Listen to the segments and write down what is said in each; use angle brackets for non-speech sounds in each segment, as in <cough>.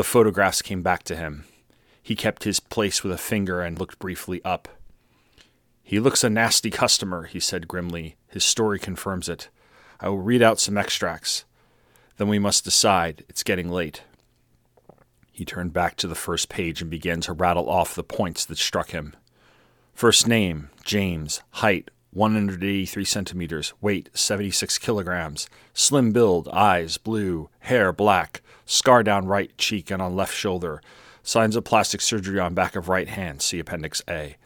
The photographs came back to him. He kept his place with a finger and looked briefly up. He looks a nasty customer, he said grimly. His story confirms it. I will read out some extracts. Then we must decide. It's getting late. He turned back to the first page and began to rattle off the points that struck him. First name, James. Height, 183 centimeters. Weight, 76 kilograms. Slim build, eyes, blue. Hair, black. Scar down right cheek and on left shoulder. Signs of plastic surgery on back of right hand. See Appendix A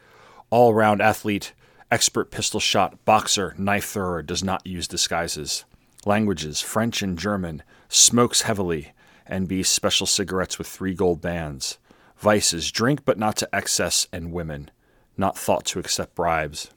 all round athlete, expert pistol shot, boxer, knife thrower, does not use disguises. Languages French and German, smokes heavily, NB special cigarettes with three gold bands. Vices drink but not to excess, and women, not thought to accept bribes.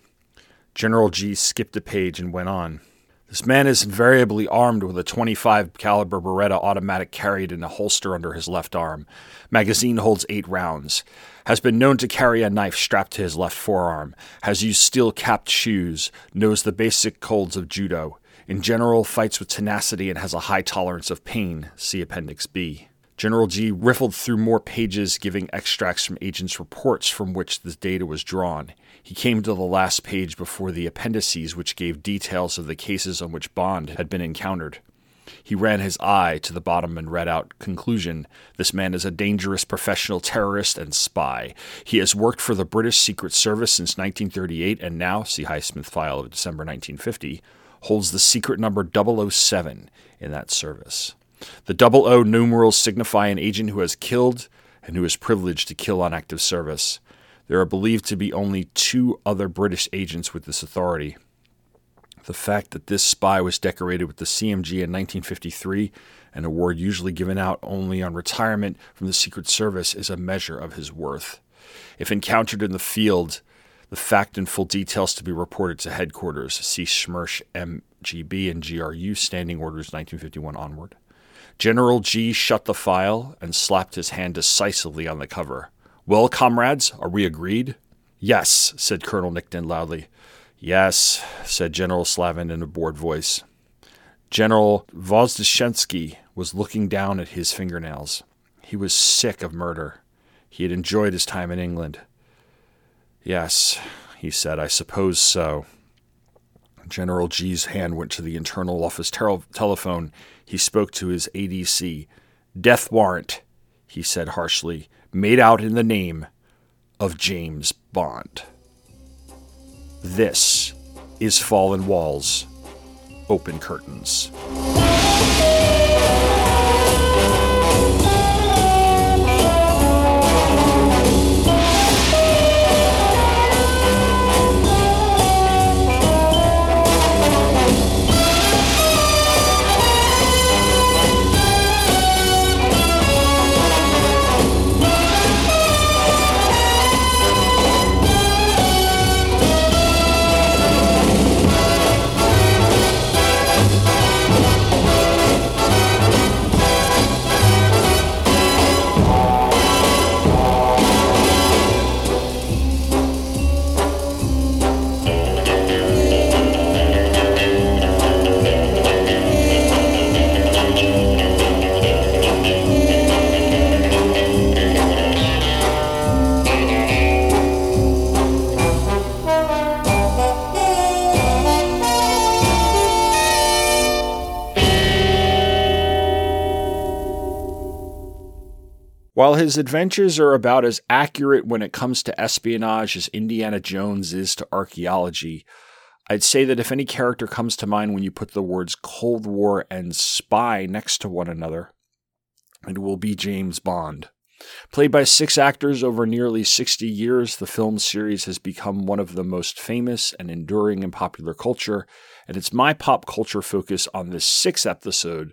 General G skipped a page and went on. This man is invariably armed with a 25 caliber Beretta automatic carried in a holster under his left arm. Magazine holds 8 rounds. Has been known to carry a knife strapped to his left forearm. Has used steel-capped shoes. Knows the basic codes of judo. In general, fights with tenacity and has a high tolerance of pain. See Appendix B. General G riffled through more pages giving extracts from agents' reports from which the data was drawn. He came to the last page before the appendices, which gave details of the cases on which Bond had been encountered. He ran his eye to the bottom and read out Conclusion This man is a dangerous professional terrorist and spy. He has worked for the British Secret Service since 1938 and now, see Highsmith file of December 1950, holds the secret number 007 in that service. The 00 numerals signify an agent who has killed and who is privileged to kill on active service. There are believed to be only two other British agents with this authority. The fact that this spy was decorated with the CMG in 1953, an award usually given out only on retirement from the Secret Service, is a measure of his worth. If encountered in the field, the fact and full details to be reported to headquarters. See SMERSH MGB and GRU Standing Orders 1951 onward. General G shut the file and slapped his hand decisively on the cover. Well, comrades, are we agreed? Yes, said Colonel Nickton loudly. Yes, said General Slavin in a bored voice. General Vozdeshenski was looking down at his fingernails. He was sick of murder. He had enjoyed his time in England. Yes, he said, I suppose so. General G's hand went to the internal office telephone. He spoke to his ADC. Death warrant, he said harshly made out in the name of James Bond. This is Fallen Walls, Open Curtains. His adventures are about as accurate when it comes to espionage as Indiana Jones is to archaeology, I'd say that if any character comes to mind when you put the words Cold War and spy next to one another, it will be James Bond. Played by six actors over nearly 60 years, the film series has become one of the most famous and enduring in popular culture, and it's my pop culture focus on this sixth episode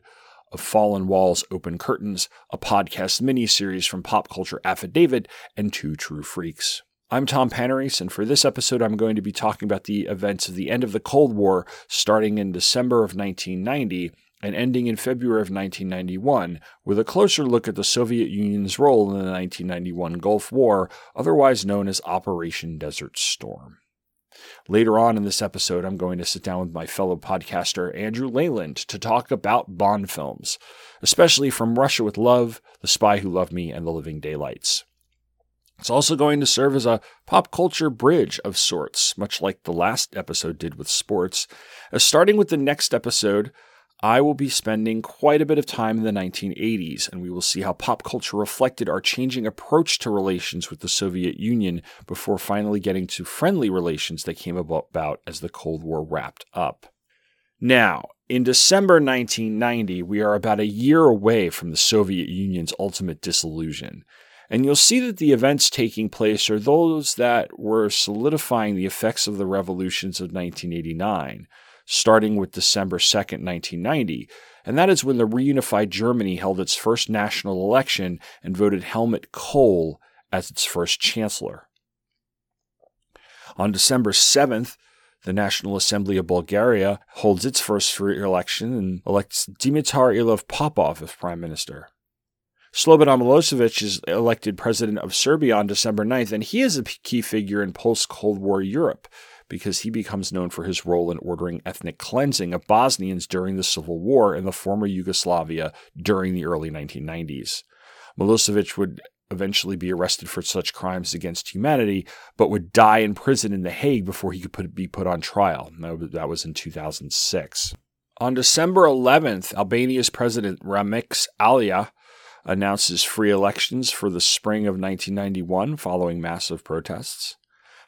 of Fallen Walls, Open Curtains, a podcast mini-series from Pop Culture Affidavit and Two True Freaks. I'm Tom Panarese, and for this episode, I'm going to be talking about the events of the end of the Cold War, starting in December of 1990 and ending in February of 1991, with a closer look at the Soviet Union's role in the 1991 Gulf War, otherwise known as Operation Desert Storm. Later on in this episode, I'm going to sit down with my fellow podcaster, Andrew Leyland, to talk about Bond films, especially from Russia with Love, The Spy Who Loved Me, and The Living Daylights. It's also going to serve as a pop culture bridge of sorts, much like the last episode did with sports. As starting with the next episode, I will be spending quite a bit of time in the 1980s, and we will see how pop culture reflected our changing approach to relations with the Soviet Union before finally getting to friendly relations that came about as the Cold War wrapped up. Now, in December 1990, we are about a year away from the Soviet Union's ultimate dissolution. And you'll see that the events taking place are those that were solidifying the effects of the revolutions of 1989 starting with December 2nd, 1990, and that is when the reunified Germany held its first national election and voted Helmut Kohl as its first chancellor. On December 7th, the National Assembly of Bulgaria holds its first free election and elects Dimitar Iliev Popov as prime minister. Slobodan Milosevic is elected president of Serbia on December 9th, and he is a key figure in post Cold War Europe because he becomes known for his role in ordering ethnic cleansing of Bosnians during the civil war in the former Yugoslavia during the early 1990s. Milosevic would eventually be arrested for such crimes against humanity, but would die in prison in The Hague before he could put, be put on trial. That was in 2006. On December 11th, Albania's president Ramiz Alia announces free elections for the spring of 1991 following massive protests.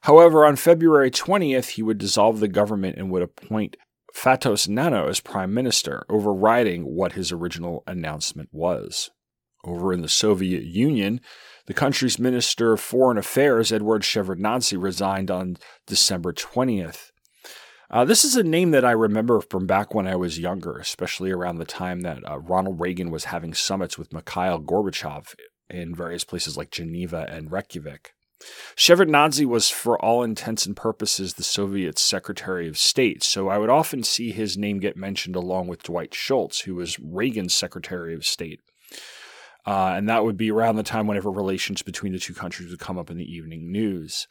However, on February 20th, he would dissolve the government and would appoint Fatos Nano as prime minister, overriding what his original announcement was. Over in the Soviet Union, the country's Minister of Foreign Affairs, Edward Shevardnadze, resigned on December 20th. Uh, this is a name that I remember from back when I was younger, especially around the time that uh, Ronald Reagan was having summits with Mikhail Gorbachev in various places like Geneva and Reykjavik. Shevardnadze was, for all intents and purposes, the Soviet Secretary of State, so I would often see his name get mentioned along with Dwight Schultz, who was Reagan's Secretary of State. Uh, and that would be around the time whenever relations between the two countries would come up in the evening news.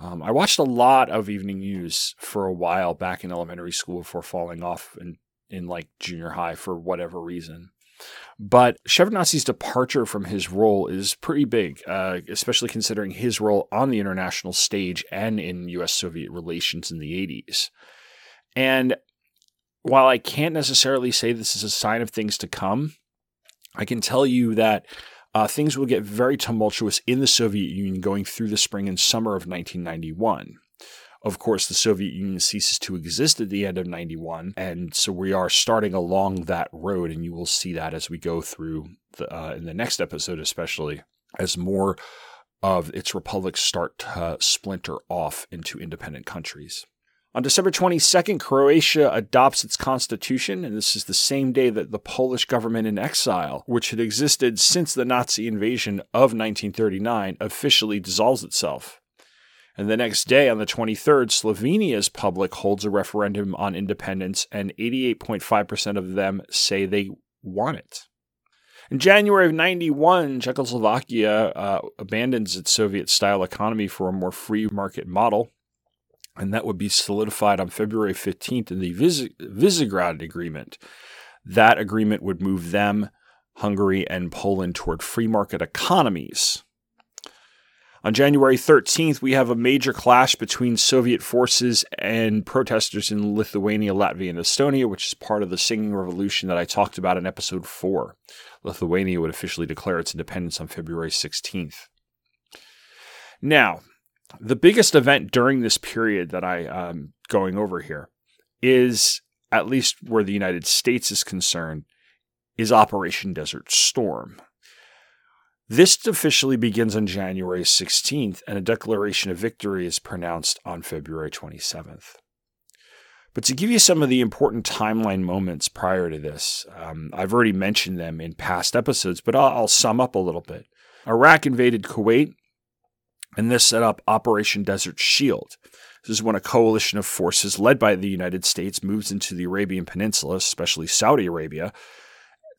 Um, I watched a lot of evening news for a while back in elementary school before falling off in, in like junior high for whatever reason. But Shevardnadze's departure from his role is pretty big, uh, especially considering his role on the international stage and in U.S. Soviet relations in the 80s. And while I can't necessarily say this is a sign of things to come, I can tell you that uh, things will get very tumultuous in the Soviet Union going through the spring and summer of 1991. Of course, the Soviet Union ceases to exist at the end of 91. And so we are starting along that road. And you will see that as we go through the, uh, in the next episode, especially as more of its republics start to splinter off into independent countries. On December 22nd, Croatia adopts its constitution, and this is the same day that the Polish government in exile, which had existed since the Nazi invasion of 1939, officially dissolves itself. And the next day, on the 23rd, Slovenia's public holds a referendum on independence, and 88.5% of them say they want it. In January of 91, Czechoslovakia uh, abandons its Soviet style economy for a more free market model, and that would be solidified on February 15th in the Vis- Visegrad Agreement. That agreement would move them, Hungary, and Poland toward free market economies. On January 13th, we have a major clash between Soviet forces and protesters in Lithuania, Latvia, and Estonia, which is part of the singing revolution that I talked about in episode 4. Lithuania would officially declare its independence on February 16th. Now, the biggest event during this period that I am um, going over here is, at least where the United States is concerned, is Operation Desert Storm. This officially begins on January 16th, and a declaration of victory is pronounced on February 27th. But to give you some of the important timeline moments prior to this, um, I've already mentioned them in past episodes, but I'll, I'll sum up a little bit. Iraq invaded Kuwait, and this set up Operation Desert Shield. This is when a coalition of forces led by the United States moves into the Arabian Peninsula, especially Saudi Arabia,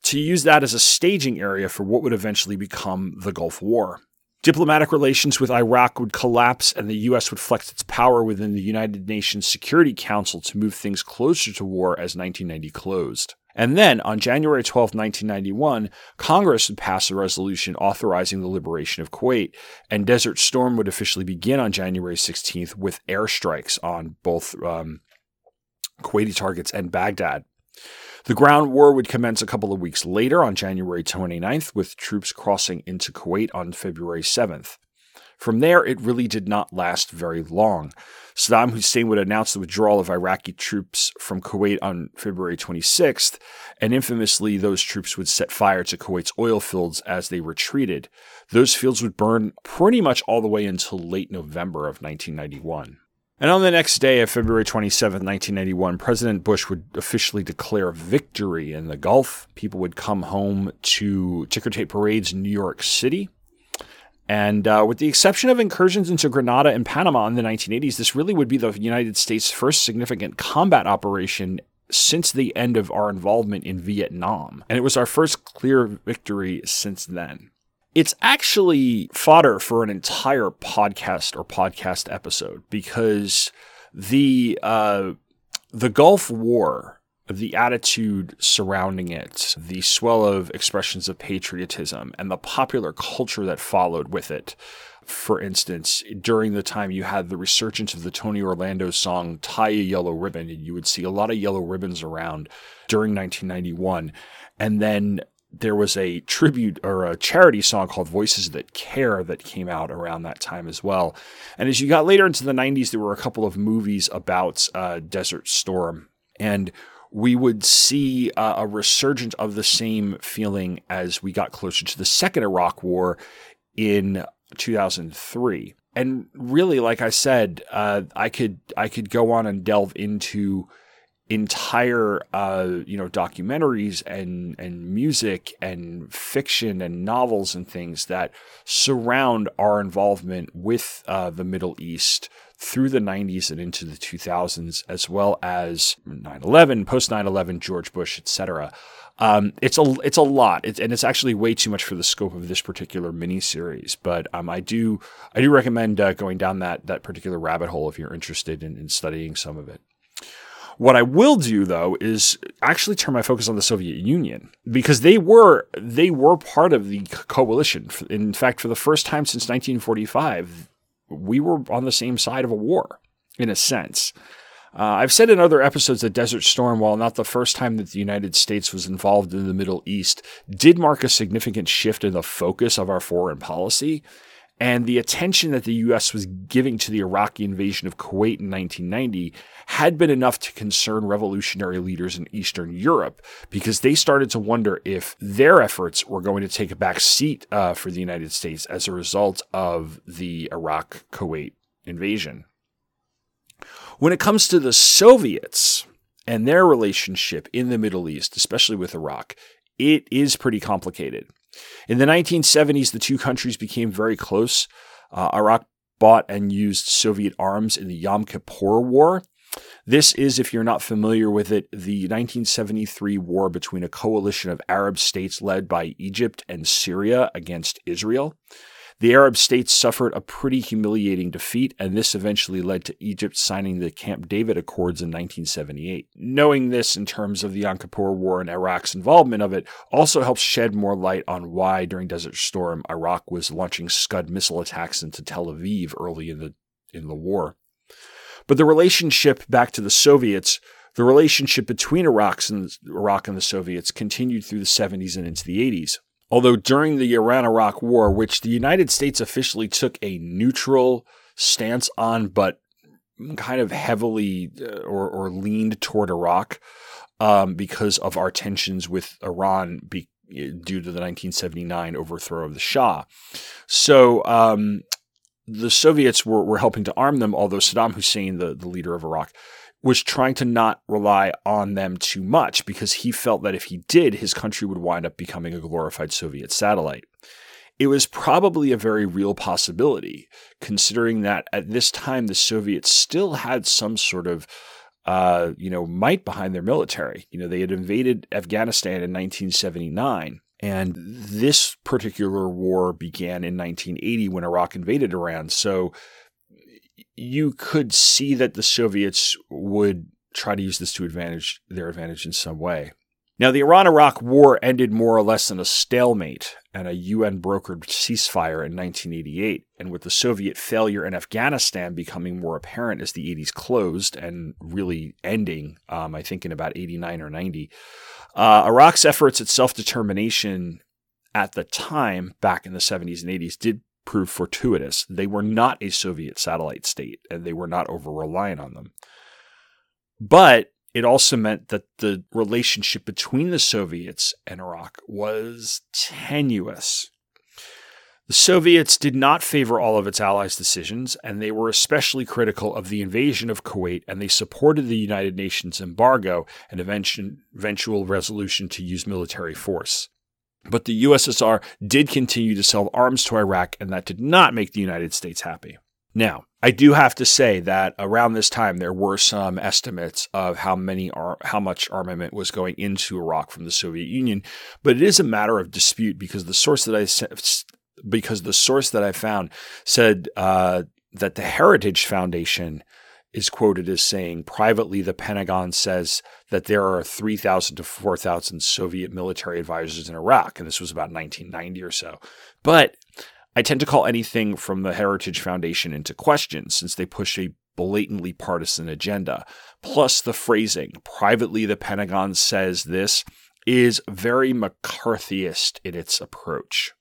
to use that as a staging area for what would eventually become the Gulf War. Diplomatic relations with Iraq would collapse and the U.S. would flex its power within the United Nations Security Council to move things closer to war as 1990 closed. And then on January 12, 1991, Congress would pass a resolution authorizing the liberation of Kuwait, and Desert Storm would officially begin on January 16th with airstrikes on both um, Kuwaiti targets and Baghdad. The ground war would commence a couple of weeks later on January 29th, with troops crossing into Kuwait on February 7th. From there, it really did not last very long. Saddam Hussein would announce the withdrawal of Iraqi troops from Kuwait on February 26th, and infamously, those troops would set fire to Kuwait's oil fields as they retreated. Those fields would burn pretty much all the way until late November of 1991. And on the next day of February 27, 1991, President Bush would officially declare victory in the Gulf. People would come home to ticker tape parades in New York City. And uh, with the exception of incursions into Grenada and Panama in the 1980s, this really would be the United States' first significant combat operation since the end of our involvement in Vietnam. And it was our first clear victory since then. It's actually fodder for an entire podcast or podcast episode because the uh, the Gulf War, the attitude surrounding it, the swell of expressions of patriotism, and the popular culture that followed with it. For instance, during the time you had the resurgence of the Tony Orlando song Tie a Yellow Ribbon, and you would see a lot of yellow ribbons around during 1991. And then there was a tribute or a charity song called Voices That Care that came out around that time as well. And as you got later into the 90s, there were a couple of movies about uh, Desert Storm. And we would see uh, a resurgence of the same feeling as we got closer to the second Iraq War in 2003. And really, like I said, uh, I could I could go on and delve into entire uh, you know documentaries and and music and fiction and novels and things that surround our involvement with uh, the Middle East through the 90s and into the 2000s as well as 9/11 post 9/11 George Bush etc um, it's a it's a lot, it's, and it's actually way too much for the scope of this particular mini series. But um, I do I do recommend uh, going down that that particular rabbit hole if you're interested in, in studying some of it. What I will do though is actually turn my focus on the Soviet Union because they were they were part of the coalition. In fact, for the first time since 1945, we were on the same side of a war in a sense. Uh, I've said in other episodes that Desert Storm, while not the first time that the United States was involved in the Middle East, did mark a significant shift in the focus of our foreign policy. And the attention that the U.S. was giving to the Iraqi invasion of Kuwait in 1990 had been enough to concern revolutionary leaders in Eastern Europe because they started to wonder if their efforts were going to take a back seat uh, for the United States as a result of the Iraq Kuwait invasion. When it comes to the Soviets and their relationship in the Middle East, especially with Iraq, it is pretty complicated. In the 1970s, the two countries became very close. Uh, Iraq bought and used Soviet arms in the Yom Kippur War. This is, if you're not familiar with it, the 1973 war between a coalition of Arab states led by Egypt and Syria against Israel. The Arab states suffered a pretty humiliating defeat, and this eventually led to Egypt signing the Camp David Accords in 1978. Knowing this in terms of the Yom Kippur War and Iraq's involvement of it also helps shed more light on why, during Desert Storm, Iraq was launching Scud missile attacks into Tel Aviv early in the in the war. But the relationship back to the Soviets the relationship between Iraq and, Iraq and the Soviets continued through the 70s and into the 80s. Although during the Iran Iraq War, which the United States officially took a neutral stance on, but kind of heavily uh, or, or leaned toward Iraq um, because of our tensions with Iran be, due to the 1979 overthrow of the Shah. So um, the Soviets were, were helping to arm them, although Saddam Hussein, the, the leader of Iraq, was trying to not rely on them too much because he felt that if he did, his country would wind up becoming a glorified Soviet satellite. It was probably a very real possibility, considering that at this time the Soviets still had some sort of uh, you know, might behind their military. You know, they had invaded Afghanistan in 1979, And this particular war began in 1980 when Iraq invaded Iran. So you could see that the Soviets would try to use this to advantage their advantage in some way. Now, the Iran Iraq War ended more or less in a stalemate and a UN brokered ceasefire in 1988. And with the Soviet failure in Afghanistan becoming more apparent as the 80s closed and really ending, um, I think, in about 89 or 90, uh, Iraq's efforts at self determination at the time, back in the 70s and 80s, did prove fortuitous. They were not a Soviet satellite state and they were not over reliant on them. But it also meant that the relationship between the Soviets and Iraq was tenuous. The Soviets did not favor all of its allies' decisions, and they were especially critical of the invasion of Kuwait, and they supported the United Nations embargo and eventual resolution to use military force. But the USSR did continue to sell arms to Iraq, and that did not make the United States happy. Now, I do have to say that around this time there were some estimates of how many ar- how much armament was going into Iraq from the Soviet Union, but it is a matter of dispute because the source that I because the source that I found said uh, that the Heritage Foundation is quoted as saying privately the Pentagon says that there are 3,000 to 4,000 Soviet military advisors in Iraq, and this was about 1990 or so. But I tend to call anything from the Heritage Foundation into question since they push a blatantly partisan agenda. Plus, the phrasing, privately the Pentagon says this, is very McCarthyist in its approach.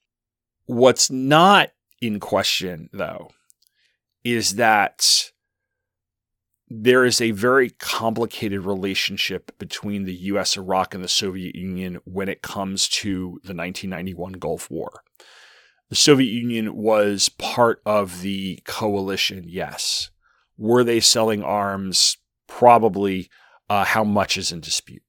What's not in question, though, is that there is a very complicated relationship between the US, Iraq, and the Soviet Union when it comes to the 1991 Gulf War. The Soviet Union was part of the coalition, yes. Were they selling arms? Probably. Uh, how much is in dispute.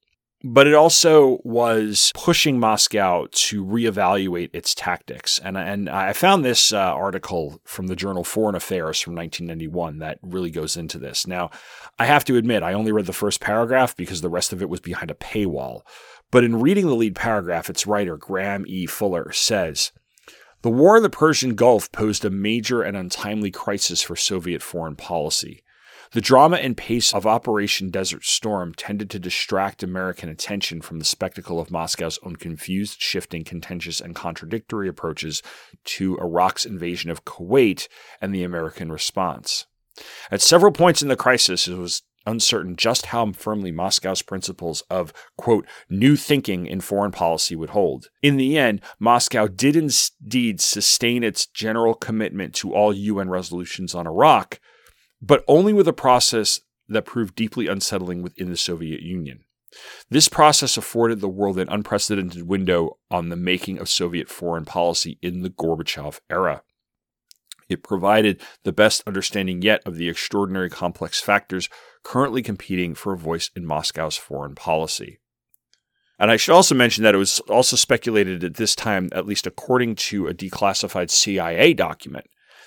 But it also was pushing Moscow to reevaluate its tactics. And, and I found this uh, article from the journal Foreign Affairs from 1991 that really goes into this. Now, I have to admit, I only read the first paragraph because the rest of it was behind a paywall. But in reading the lead paragraph, its writer, Graham E. Fuller, says, the war in the Persian Gulf posed a major and untimely crisis for Soviet foreign policy. The drama and pace of Operation Desert Storm tended to distract American attention from the spectacle of Moscow's own confused, shifting, contentious, and contradictory approaches to Iraq's invasion of Kuwait and the American response. At several points in the crisis, it was uncertain just how firmly Moscow's principles of, quote, new thinking in foreign policy would hold. In the end, Moscow did indeed sustain its general commitment to all UN resolutions on Iraq, but only with a process that proved deeply unsettling within the Soviet Union. This process afforded the world an unprecedented window on the making of Soviet foreign policy in the Gorbachev era. It provided the best understanding yet of the extraordinary complex factors currently competing for a voice in Moscow's foreign policy. And I should also mention that it was also speculated at this time, at least according to a declassified CIA document,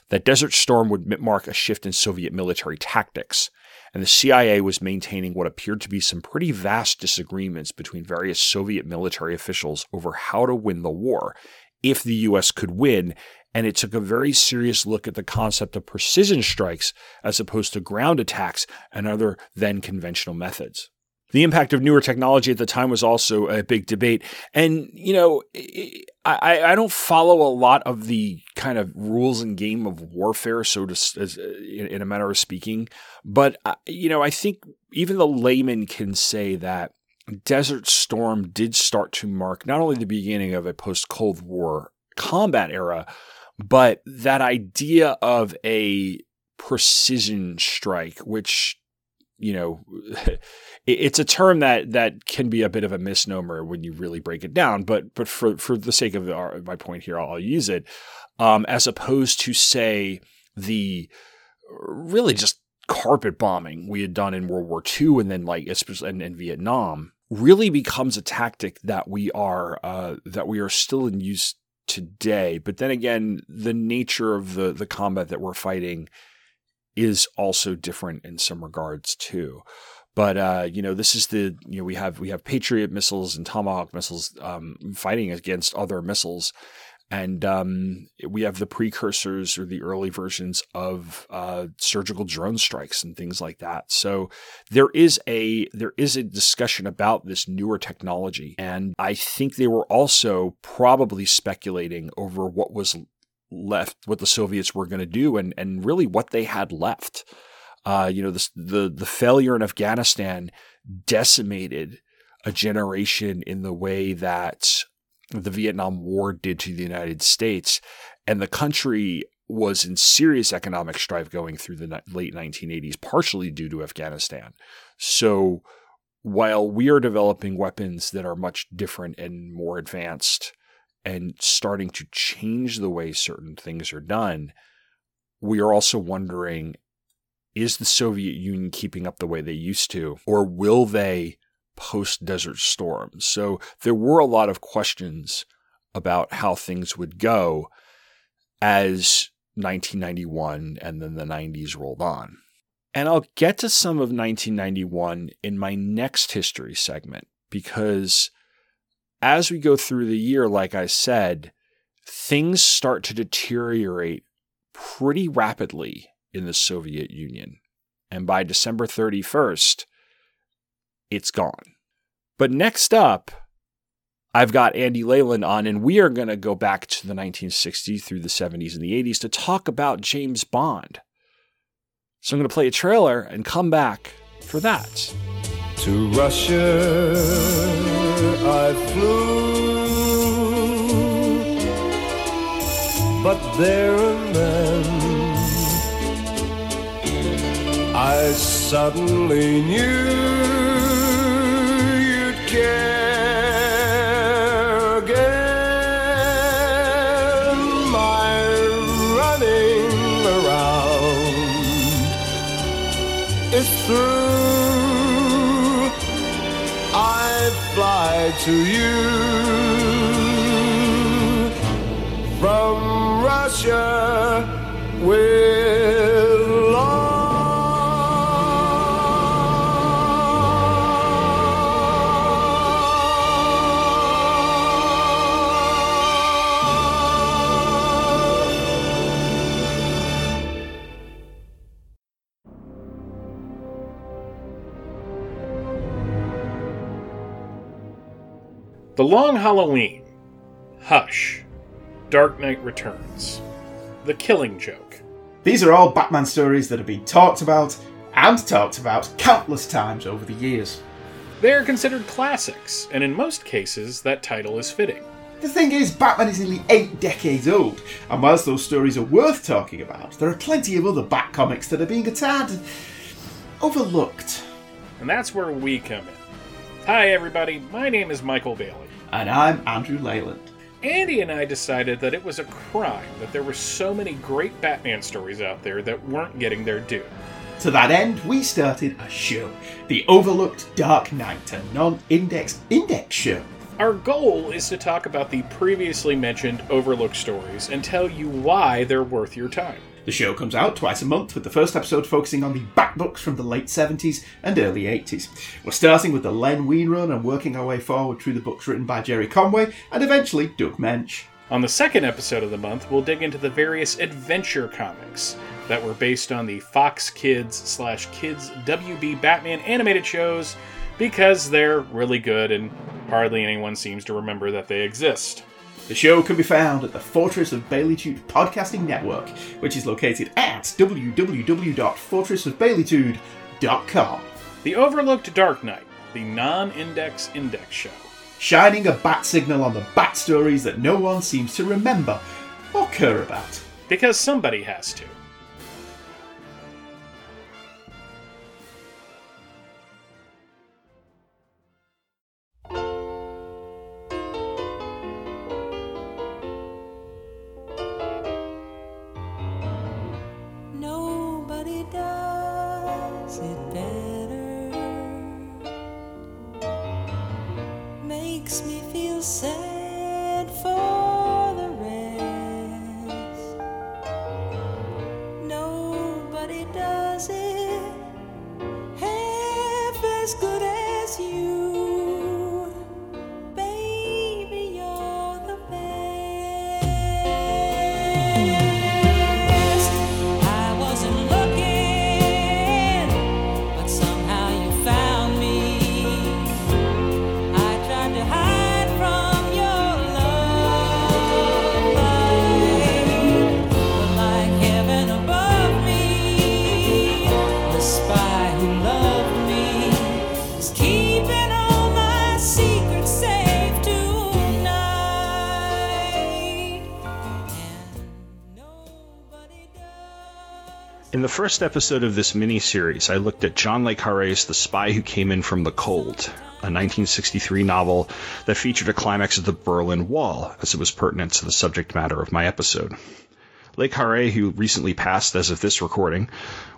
that Desert Storm would mark a shift in Soviet military tactics, and the CIA was maintaining what appeared to be some pretty vast disagreements between various Soviet military officials over how to win the war, if the US could win, and it took a very serious look at the concept of precision strikes as opposed to ground attacks and other then conventional methods. The impact of newer technology at the time was also a big debate. And, you know, I, I don't follow a lot of the kind of rules and game of warfare, so to, as, in a manner of speaking. But, uh, you know, I think even the layman can say that Desert Storm did start to mark not only the beginning of a post Cold War combat era, but that idea of a precision strike, which you know, <laughs> it's a term that that can be a bit of a misnomer when you really break it down. But but for for the sake of our, my point here, I'll, I'll use it um, as opposed to say the really just carpet bombing we had done in World War II and then like especially in, Vietnam really becomes a tactic that we are uh, that we are still in use today. But then again, the nature of the the combat that we're fighting is also different in some regards too. But uh, you know, this is the you know we have we have Patriot missiles and Tomahawk missiles um, fighting against other missiles, and um, we have the precursors or the early versions of uh, surgical drone strikes and things like that. So there is a there is a discussion about this newer technology, and I think they were also probably speculating over what was left, what the Soviets were going to do, and and really what they had left. Uh, you know, the, the the failure in Afghanistan decimated a generation in the way that the Vietnam War did to the United States, and the country was in serious economic strife going through the late 1980s, partially due to Afghanistan. So while we are developing weapons that are much different and more advanced and starting to change the way certain things are done, we are also wondering is the Soviet Union keeping up the way they used to, or will they post Desert Storm? So there were a lot of questions about how things would go as 1991 and then the 90s rolled on. And I'll get to some of 1991 in my next history segment because as we go through the year, like I said, things start to deteriorate pretty rapidly in the Soviet Union. And by December 31st, it's gone. But next up, I've got Andy Leyland on, and we are going to go back to the 1960s through the 70s and the 80s to talk about James Bond. So I'm going to play a trailer and come back for that. To Russia I flew, but there and then I suddenly knew you'd care to you. From Russia The Long Halloween, Hush, Dark Knight Returns, The Killing Joke. These are all Batman stories that have been talked about and talked about countless times over the years. They are considered classics, and in most cases, that title is fitting. The thing is, Batman is nearly eight decades old, and whilst those stories are worth talking about, there are plenty of other Bat comics that are being a tad overlooked. And that's where we come in. Hi, everybody. My name is Michael Bailey. And I'm Andrew Leyland. Andy and I decided that it was a crime that there were so many great Batman stories out there that weren't getting their due. To that end, we started a show, the Overlooked Dark Knight, a non-indexed index show. Our goal is to talk about the previously mentioned overlooked stories and tell you why they're worth your time. The show comes out twice a month, with the first episode focusing on the back books from the late 70s and early 80s. We're starting with the Len Wein run and working our way forward through the books written by Gerry Conway and eventually Doug Moench. On the second episode of the month, we'll dig into the various adventure comics that were based on the Fox Kids slash Kids WB Batman animated shows because they're really good and hardly anyone seems to remember that they exist. The show can be found at the Fortress of Baileytude Podcasting Network, which is located at www.fortressofbaileytude.com. The Overlooked Dark Knight, the non index index show. Shining a bat signal on the bat stories that no one seems to remember or care about. Because somebody has to. First episode of this mini-series, I looked at John Le Carre's The Spy Who Came In From the Cold, a 1963 novel that featured a climax of the Berlin Wall, as it was pertinent to the subject matter of my episode. Le Carre, who recently passed as of this recording,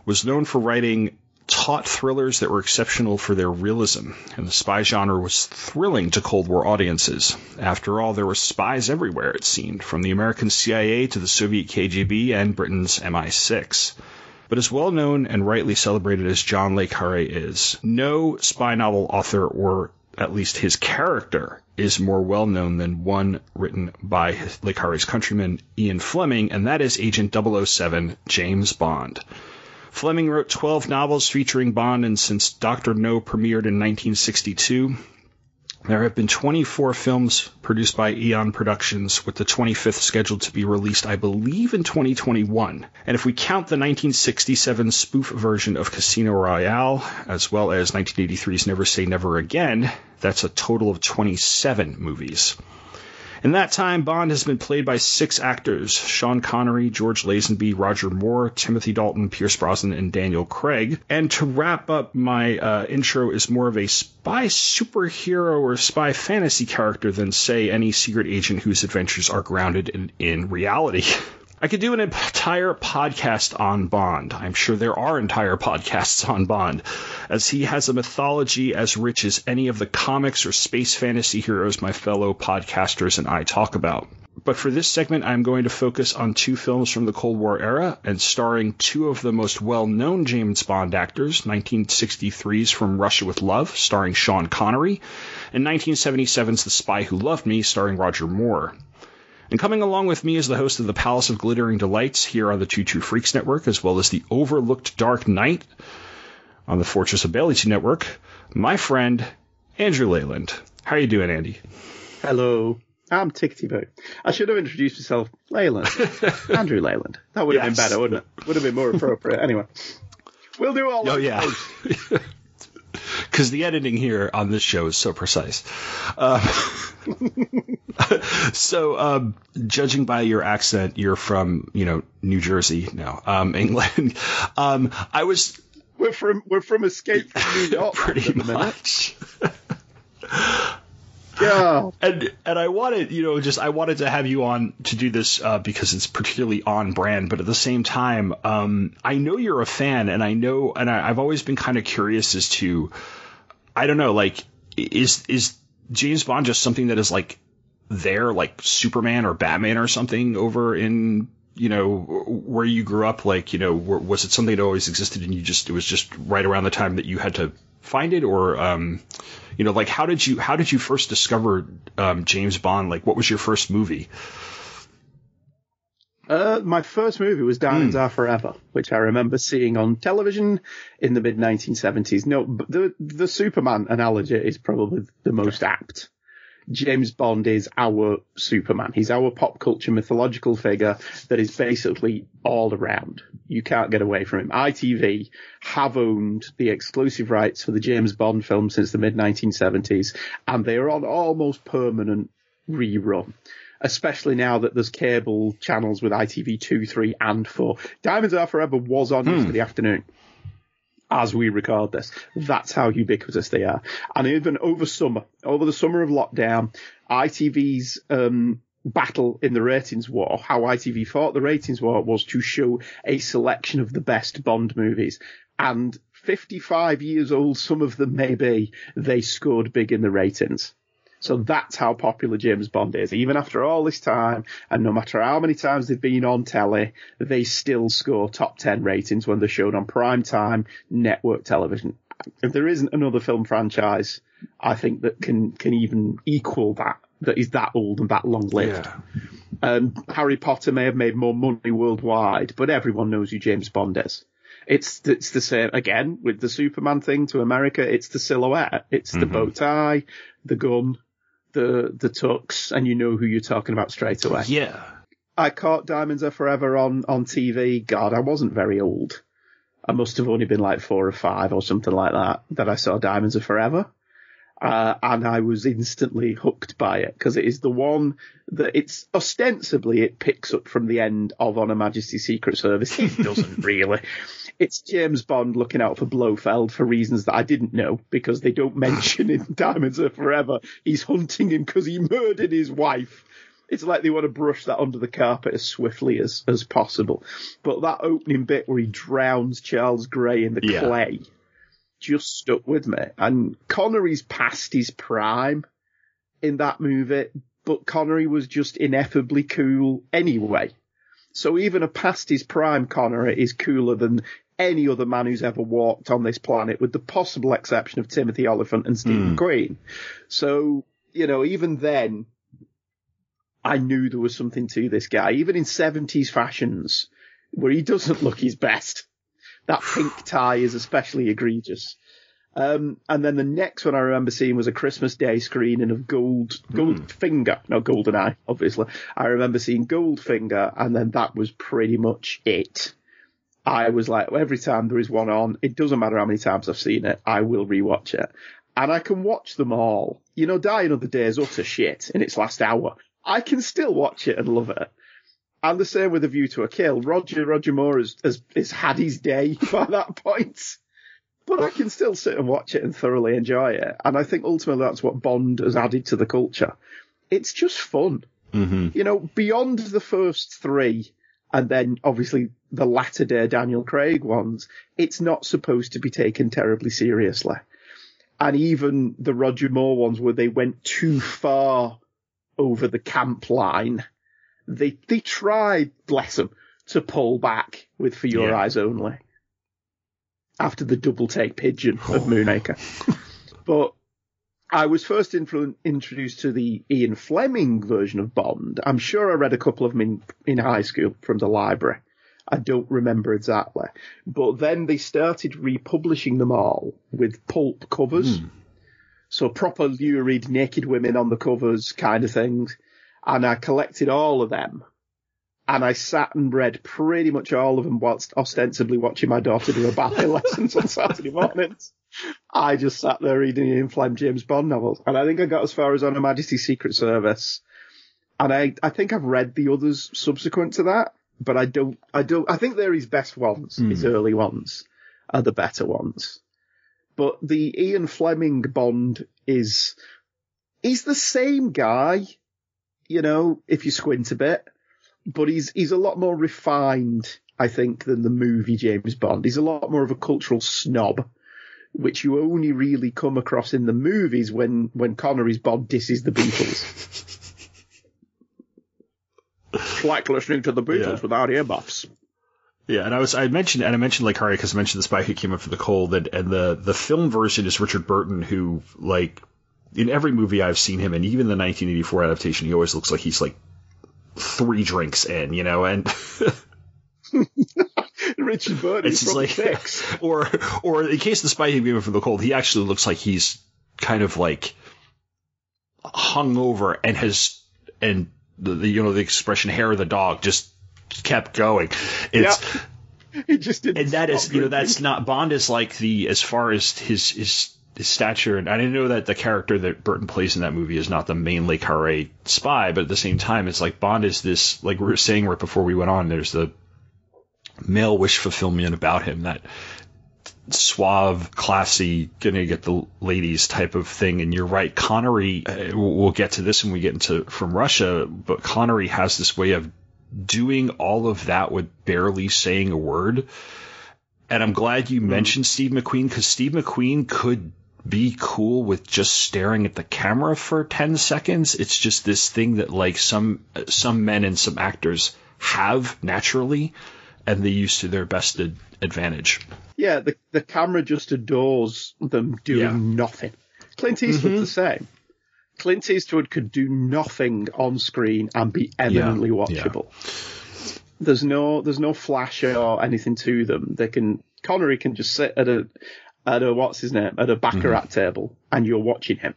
was known for writing taut thrillers that were exceptional for their realism, and the spy genre was thrilling to Cold War audiences. After all, there were spies everywhere, it seemed, from the American CIA to the Soviet KGB and Britain's MI6. But as well known and rightly celebrated as John Le Carre is, no spy novel author, or at least his character, is more well known than one written by Le Carre's countryman Ian Fleming, and that is Agent 007 James Bond. Fleming wrote 12 novels featuring Bond, and since Dr. No premiered in 1962, there have been 24 films produced by Eon Productions, with the 25th scheduled to be released, I believe, in 2021. And if we count the 1967 spoof version of Casino Royale, as well as 1983's Never Say Never Again, that's a total of 27 movies. In that time, Bond has been played by six actors Sean Connery, George Lazenby, Roger Moore, Timothy Dalton, Pierce Brosnan, and Daniel Craig. And to wrap up, my uh, intro is more of a spy superhero or spy fantasy character than, say, any secret agent whose adventures are grounded in, in reality. <laughs> I could do an entire podcast on Bond. I'm sure there are entire podcasts on Bond, as he has a mythology as rich as any of the comics or space fantasy heroes my fellow podcasters and I talk about. But for this segment, I'm going to focus on two films from the Cold War era and starring two of the most well known James Bond actors 1963's From Russia with Love, starring Sean Connery, and 1977's The Spy Who Loved Me, starring Roger Moore. And coming along with me is the host of the Palace of Glittering Delights here on the Two True Freaks Network, as well as the Overlooked Dark Knight on the Fortress of Baileytude Network, my friend Andrew Leyland. How are you doing, Andy? Hello. I'm Tickety Boo. I should have introduced myself, Leyland. <laughs> Andrew Leyland. That would have Yes. been better, wouldn't it? Would have been more appropriate. Anyway, we'll do all Oh yeah. <laughs> because the editing here on this show is so precise. Uh, <laughs> so, um, judging by your accent, you're from you know New Jersey, now, um, England. <laughs> Um, I was We're from we're from Escape from New <laughs> York. pretty at the minute. much. Yeah. and and I wanted, you know, just I wanted to have you on to do this uh, because it's particularly on brand. But at the same time, um, I know you're a fan, and I know, and I, I've always been kind of curious as to, I don't know, like, is is James Bond just something that is like there, like Superman or Batman or something over in you know where you grew up? Like, you know, was it something that always existed, and you just it was just right around the time that you had to find it, or um, you know, like how did you how did you first discover um, James Bond? Like, what was your first movie? Uh, my first movie was Diamonds Hmm. Are Forever, which I remember seeing on television in the mid 1970s. No, but the the Superman analogy is probably the most apt. James Bond is our Superman. He's our pop culture mythological figure that is basically all around. You can't get away from him. ITV have owned the exclusive rights for the James Bond film since the mid 1970s, and they are on almost permanent rerun especially now that there's cable channels with ITV 2, 3, and 4. Diamonds Are Forever was on hmm. yesterday afternoon. As we record this, that's how ubiquitous they are. And even over summer, over the summer of lockdown, ITV's um, battle in the ratings war, how ITV fought the ratings war was to show a selection of the best Bond movies. And 55 years old, some of them may be, they scored big in the ratings. So that's how popular James Bond is. Even after all this time, and no matter how many times they've been on telly, they still score top 10 ratings when they're shown on prime time network television. if there isn't another film franchise, I think that can can even equal that that is that old and that long lived. Um, Harry Potter may have made more money worldwide, but everyone knows who James Bond is. It's it's the same again with the Superman thing to America. It's the silhouette, it's the bow tie, the gun, the the tux, and you know who you're talking about straight away. Yeah. I caught Diamonds Are Forever on on TV. God, I wasn't very old. I must have only been like four or five or something like that that I saw Diamonds Are Forever. Uh, and I was instantly hooked by it because it is the one that it's ostensibly it picks up from the end of On a Majesty's Secret Service. It doesn't really. <laughs> It's James Bond looking out for Blofeld for reasons that I didn't know because they don't mention in Diamonds Are Forever he's hunting him because he murdered his wife. It's like they want to brush that under the carpet as swiftly as, as possible. But that opening bit where he drowns Charles Gray in the Yeah. clay just stuck with me. And Connery's past his prime in that movie, but Connery was just ineffably cool anyway. So even a past his prime Connery is cooler than any other man who's ever walked on this planet, with the possible exception of Timothy Olyphant and Steve McQueen. So, you know, even then, I knew there was something to this guy, even in 70s fashions, where he doesn't look his best. That pink tie is especially egregious. Um, and then the next one I remember seeing was a Christmas Day screening of Gold Goldfinger, no Golden Eye, obviously. I remember seeing Goldfinger, and then that was pretty much it. I was like, every time there is one on, it doesn't matter how many times I've seen it, I will rewatch it. And I can watch them all. You know, Die Another Day is utter shit in its last hour. I can still watch it and love it. And the same with A View to a Kill. Roger, Roger Moore has, has, has had his day <laughs> by that point. But I can still sit and watch it and thoroughly enjoy it. And I think ultimately that's what Bond has added to the culture. It's just fun. Mm-hmm. You know, beyond the first three, and then obviously the latter day Daniel Craig ones, it's not supposed to be taken terribly seriously. And even the Roger Moore ones where they went too far over the camp line, they they tried, bless them, to pull back with For Your Yeah. Eyes Only after the double take pigeon of oh. Moonraker. <laughs> but I was first influ- introduced to the Ian Fleming version of Bond. I'm sure I read a couple of them in, in high school from the library. I don't remember exactly. But then they started republishing them all with pulp covers. Hmm. So proper lurid naked women on the covers kind of things. And I collected all of them. And I sat and read pretty much all of them whilst ostensibly watching my daughter do her ballet <laughs> lessons on Saturday mornings. I just sat there reading Ian Fleming James Bond novels. And I think I got as far as On Her Majesty's Secret Service. And I, I think I've read the others subsequent to that, but I don't, I don't, I think they're his best ones, hmm. his early ones are the better ones. But the Ian Fleming Bond is, he's the same guy, you know, if you squint a bit, but he's, he's a lot more refined, I think, than the movie James Bond. He's a lot more of a cultural snob which you only really come across in the movies when when Connery's Bond disses the Beatles. it's <laughs> like listening to the Beatles Yeah. without earmuffs. Yeah, and I was I mentioned and I mentioned like Harry because I mentioned the spy who came up for the cold and, and the the film version is Richard Burton who like in every movie I've seen him in even the 1984 adaptation he always looks like he's like three drinks in you know and <laughs> <laughs> Burton it's from like six. <laughs> or or in case the spy came up for the cold he actually looks like he's kind of like hung over and has and the, the you know the expression hair of the dog just kept going it's <laughs> He just didn't. and that is you know that's not Bond is like the as far as his his his stature and I didn't know that the character that Burton plays in that movie is not the main Le Carre spy, but at the same time it's like Bond is this like we were saying right before we went on. There's the male wish fulfillment about him that suave, classy, gonna get the ladies type of thing. And you're right, Connery. Uh, we'll get to this when we get into from Russia, but Connery has this way of doing all of that with barely saying a word. And I'm glad you mentioned Steve McQueen because Steve McQueen could be cool with just staring at the camera for 10 seconds. It's just this thing that like some some men and some actors have naturally and they use to their best ad- advantage. Yeah, the the camera just adores them doing Yeah. nothing. Clint Eastwood's the same. Clint Eastwood could do nothing on screen and be eminently Yeah, watchable. There's no there's no flash or anything to them. They can Connery can just sit at a at a what's his name at a baccarat Mm-hmm. table and you're watching him.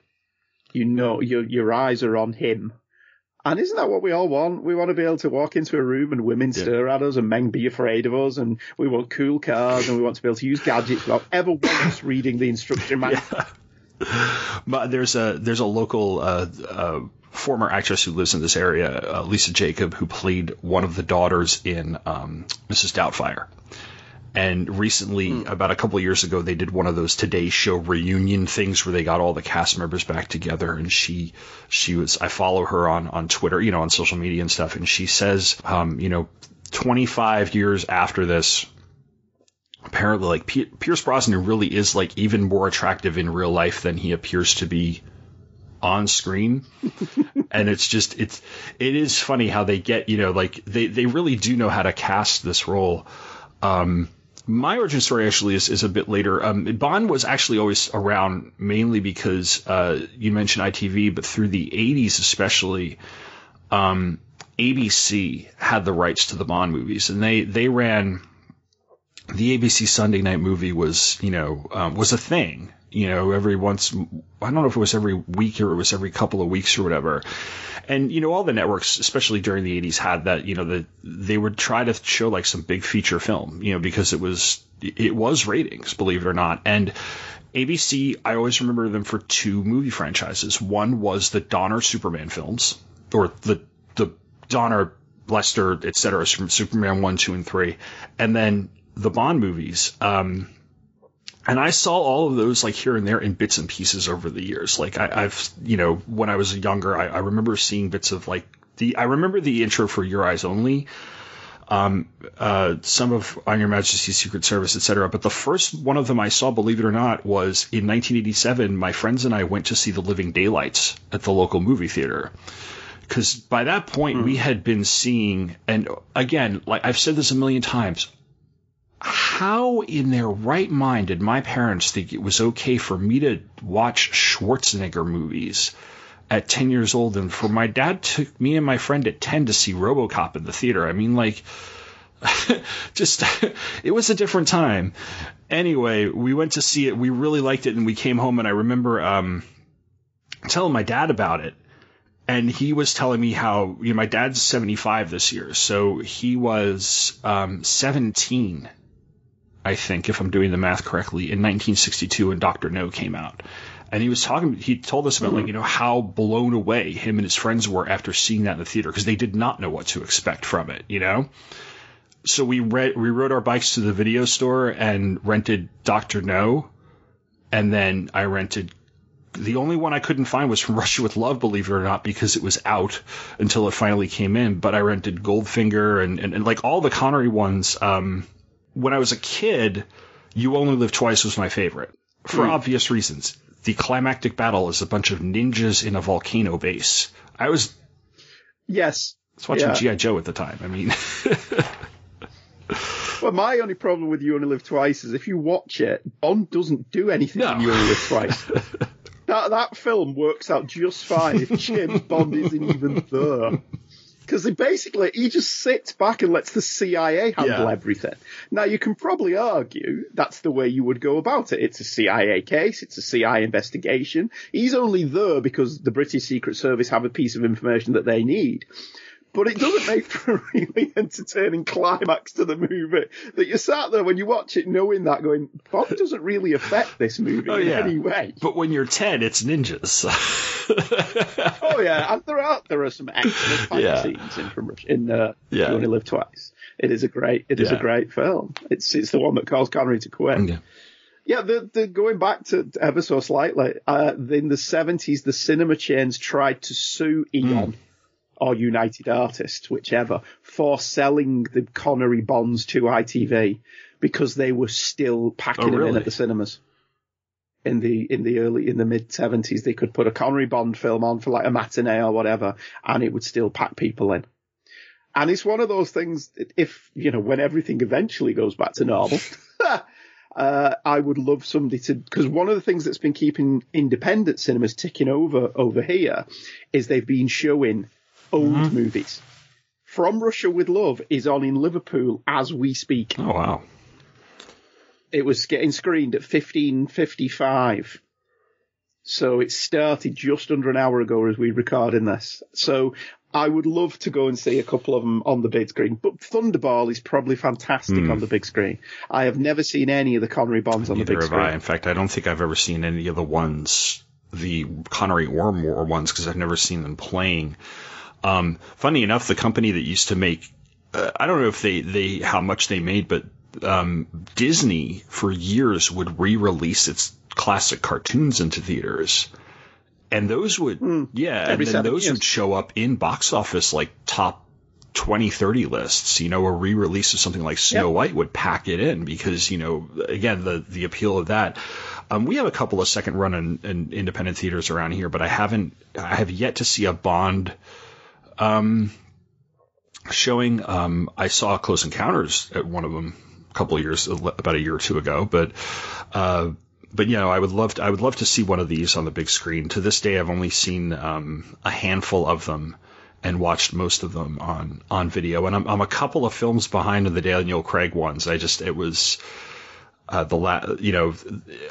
You know your your eyes are on him. And isn't that what we all want? We want to be able to walk into a room and women stare at us and men be afraid of us and we want cool cars and we want to be able to use gadgets without ever once <laughs> reading the instruction manual. But there's a there's a local uh, uh, former actress who lives in this area, uh, Lisa Jakub, who played one of the daughters in um, Mrs. Doubtfire. And recently, about a couple of years ago, they did one of those Today Show reunion things where they got all the cast members back together. And she, she was, I follow her on on Twitter, you know, on social media and stuff. And she says, um, you know, 25 years after this, apparently like P- Pierce Brosnan really is like even more attractive in real life than he appears to be on screen <laughs> and it's just it's it is funny how they get you know like they they really do know how to cast this role um my origin story actually is, is a bit later. Um, Bond was actually always around mainly because uh, you mentioned ITV, but through the 80s especially, um, ABC had the rights to the Bond movies, and they they ran the ABC Sunday night movie was, you know, um, was a thing. You know, every once, I don't know if it was every week or it was every couple of weeks or whatever. And, you know, all the networks, especially during the 80s, had that, you know, the, they would try to show like some big feature film, you know, because it was, it was ratings, believe it or not. And ABC, I always remember them for two movie franchises. One was the Donner Superman films, or the, the Donner, Lester, et cetera, from Superman 1, 2, and 3. And then the Bond movies. Um, and I saw all of those like here and there in bits and pieces over the years. Like I, I've, you know, when I was younger, I, I remember seeing bits of like the, I remember the intro for Your Eyes Only, um, uh, some of On Your Majesty's Secret Service, etc. But the first one of them I saw, believe it or not, was in 1987. My friends and I went to see The Living Daylights at the local movie theater because by that point we had been seeing, and again, like I've said this a million times, how in their right mind did my parents think it was okay for me to watch Schwarzenegger movies at 10 years old and for my dad took me and my friend at 10 to see RoboCop in the theater. I mean like <laughs> just <laughs> it was a different time. Anyway, we went to see it. We really liked it and we came home and I remember um telling my dad about it and he was telling me how you know my dad's 75 this year so he was um, 17 i think if i'm doing the math correctly in 1962 when dr no came out and he was talking he told us about like you know how blown away him and his friends were after seeing that in the theater because they did not know what to expect from it you know so we read we rode our bikes to the video store and rented dr no and then i rented the only one I couldn't find was from <laughs> Russia with Love, believe it or not, because it was out until it finally came in. But I rented Goldfinger and, and, and like all the Connery ones. Um, when I was a kid, You Only Live Twice was my favorite for hmm. obvious reasons. The climactic battle is a bunch of ninjas in a volcano base. I was, Yes. I was watching Yeah. G.I. Joe at the time. I mean, <laughs> Well, my only problem with You Only Live Twice is if you watch it, Bond doesn't do anything No. in You Only Live Twice. <laughs> that that film works out just fine if James Bond isn't even <laughs> there. Because he basically, he just sits back and lets the CIA handle Yeah. everything. Now, you can probably argue that's the way you would go about it. It's a CIA case, it's a CIA investigation. He's only there because the British Secret Service have a piece of information that they need. But it doesn't make for a really <laughs> entertaining climax to the movie that you sat there when you watch it knowing that going, Bond doesn't really affect this movie Oh, in yeah. any way. but when you're 10, it's ninjas. <laughs> Oh yeah, and there are there are some excellent fight Yeah. scenes in from in uh, Yeah. You Only Live Twice. It is a great it is a great film. It's it's the one that caused Connery to quit. Yeah. Yeah, the, the going back to ever so slightly, uh, in the seventies, the cinema chains tried to sue. Eon or United Artists, whichever, for selling the Connery bonds to ITV because they were still packing Oh, them in at the cinemas. In the in the early in the mid seventies, they could put a Connery Bond film on for like a matinee or whatever, and it would still pack people in. And it's one of those things. If you know when everything eventually goes back to normal, <laughs> Uh, I would love somebody to because one of the things that's been keeping independent cinemas ticking over over here is they've been showing old mm-hmm. movies. From Russia with Love is on in Liverpool as we speak. Oh wow. It was getting screened at 15:55. So it started just under an hour ago as we recording this. So I would love to go and see a couple of them on the big screen. But Thunderball is probably fantastic on hmm. the big screen. I have never seen any of the Connery Bonds on the Neither big have screen. I. In fact, I don't think I've ever seen any of the ones, the Connery or Moore ones, because I've never seen them playing. Um, funny enough, the company that used to make, uh, I don't know if they, they how much they made, but um, Disney for years would re-release its classic cartoons into theaters. And those would, yeah, and then those years. would show up in box office like top 20, 30 lists. You know, a re-release of something like Snow Yep. White would pack it in because, you know, again, the, the appeal of that. Um, we have a couple of second run in, in independent theaters around here, but I haven't, I have yet to see a Bond, um, showing. Um, I saw Close Encounters at one of them a couple of years, about a year or two ago, but, uh, but you know, I would love to, I would love to see one of these on the big screen. To this day, I've only seen um, a handful of them and watched most of them on on video. And I'm, I'm a couple of films behind on the Daniel Craig ones. I just it was uh, the la- you know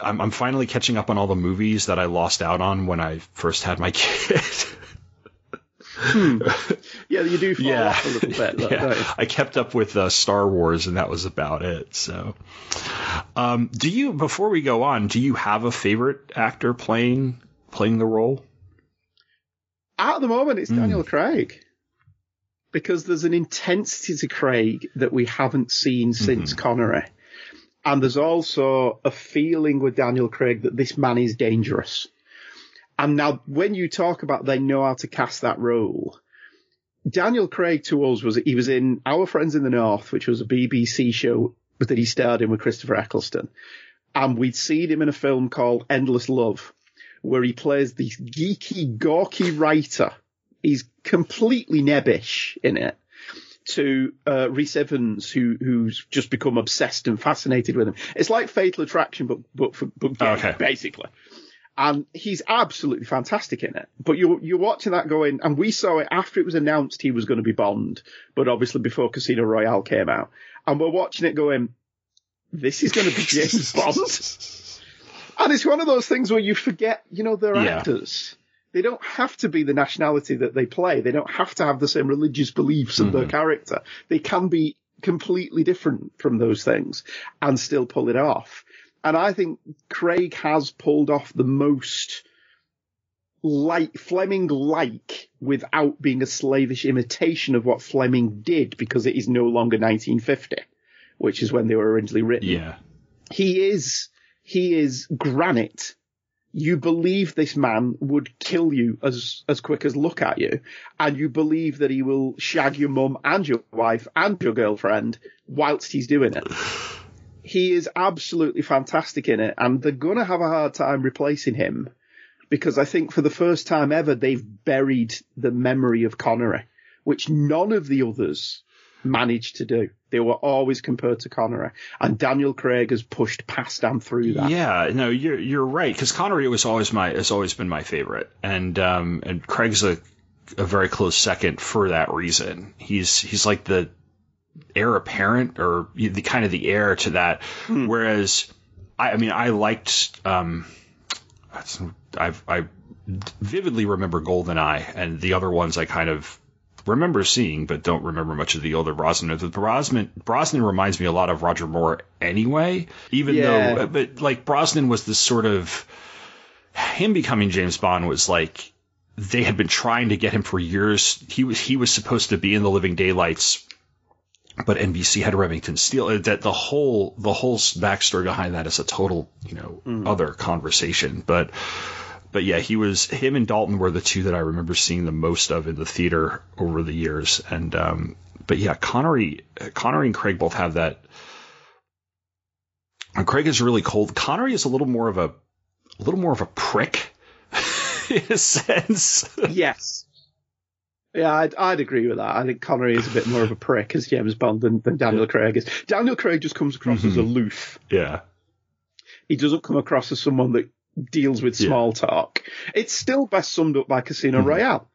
I'm, I'm finally catching up on all the movies that I lost out on when I first had my <laughs> kid. <laughs> Yeah, you do fall Yeah. off a little bit. don't <laughs> yeah? I kept up with uh, Star Wars, and that was about it. So, um, do you? Before we go on, do you have a favorite actor playing playing the role? At the moment, Hmm. it's Daniel Craig. Because there's an intensity to Craig that we haven't seen since Mm-hmm. Connery. And there's also a feeling with Daniel Craig that this man is dangerous. And now, when you talk about they know how to cast that role, Daniel Craig to us was he was in Our Friends in the North, which was a BBC show that he starred in with Christopher Eccleston, and we'd seen him in a film called Enduring Love, where he plays this geeky, gawky writer. He's completely nebbish in it. To uh, Rhys Ifans, who who's just become obsessed and fascinated with him. It's like Fatal Attraction, but but for, but gay, Okay. basically and he's absolutely fantastic in it. But you're you're watching that going, and we saw it after it was announced he was going to be Bond, but obviously before Casino Royale came out, and we're watching it going, this is going to be James <laughs> Bond, and it's one of those things where you forget, you know, they're Yeah. actors. They don't have to be the nationality that they play. They don't have to have the same religious beliefs of their mm-hmm. character. They can be completely different from those things and still pull it off. And I think Craig has pulled off the most like Fleming like without being a slavish imitation of what Fleming did because it is no longer 1950, which is when they were originally written Yeah, he is he is granite. You believe this man would kill you as as quick as look at you, and you believe that he will shag your mum and your wife and your girlfriend whilst he's doing it. <laughs> He is absolutely fantastic in it, and they're gonna have a hard time replacing him because I think for the first time ever they've buried the memory of Connery, which none of the others managed to do. They were always compared to Connery, and Daniel Craig has pushed past and through that. yeah. No, you're you're right because Connery was always my has always been my favorite, and um and Craig's a a very close second for that reason. He's he's like the heir apparent or the kind of the heir to that. Whereas I, I mean I liked um I've I vividly remember Goldeneye and the other ones I kind of remember seeing but don't remember much of the older Brosnan. The Brosnan Brosnan reminds me a lot of Roger Moore anyway, even Yeah. though but like Brosnan was this sort of him becoming James Bond was like they had been trying to get him for years. He was he was supposed to be in the Living Daylights, but NBC had Remington Steele. That the whole the whole backstory behind that is a total you know other conversation. But but yeah, he was him and Dalton were the two that I remember seeing the most of in the theater over the years. And um, but yeah, Connery Connery and Craig both have that. And Craig is really cold. Connery is a little more of a a little more of a prick <laughs> in a sense. Yes. Yeah, I'd, I'd agree with that. I think Connery is a bit more of a prick as James Bond than, than Daniel Craig is. Daniel Craig just comes across as aloof. yeah. He doesn't come across as someone that deals with small talk. It's still best summed up by Casino Mm-hmm. Royale.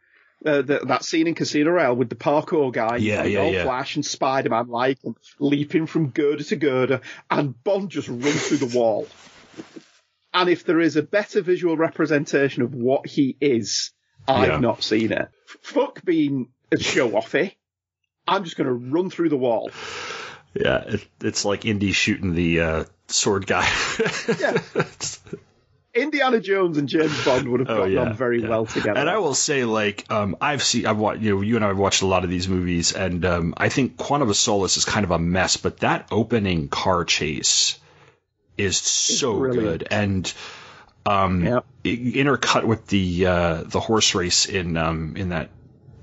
Uh, the, that scene in Casino Royale with the parkour guy, Yeah, with yeah, all yeah. Flash and Spider Man like, and leaping from girder to girder, and Bond just runs through the wall. And if there is a better visual representation of what he is, I've Yeah. not seen it. F- Fuck being a show offy. I'm just going to run through the wall. Yeah, it, it's like Indy shooting the uh, sword guy. <laughs> Yeah. <laughs> Indiana Jones and James Bond would have Oh, gotten yeah, on very yeah. well together. And I will say, like, um, I've seen, I've watched, you know, you and I have watched a lot of these movies, and um, I think Quantum of Solace is kind of a mess, but that opening car chase is so good, and um, Yep. intercut with the uh, the horse race in um, in that.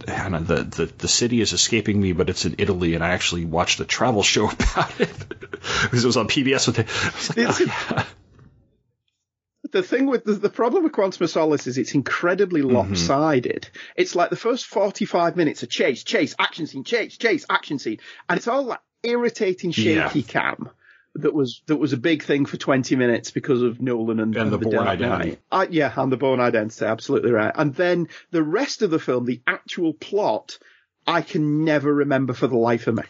Hannah, the, the the city is escaping me, but it's in Italy, and I actually watched a travel show <laughs> about it because it was on PBS. With it, like, oh, yeah. the thing with the, the problem with Quantum of Solace is it's incredibly Mm-hmm. lopsided. It's like the first 45 minutes are chase, chase, action scene, chase, chase, action scene. And it's all that irritating shaky Yeah. cam that was that was a big thing for 20 minutes because of Nolan and, And the Bourne Dark. Knight. Uh, yeah, and the Bourne Identity, absolutely right. And then the rest of the film, the actual plot, I can never remember for the life of me.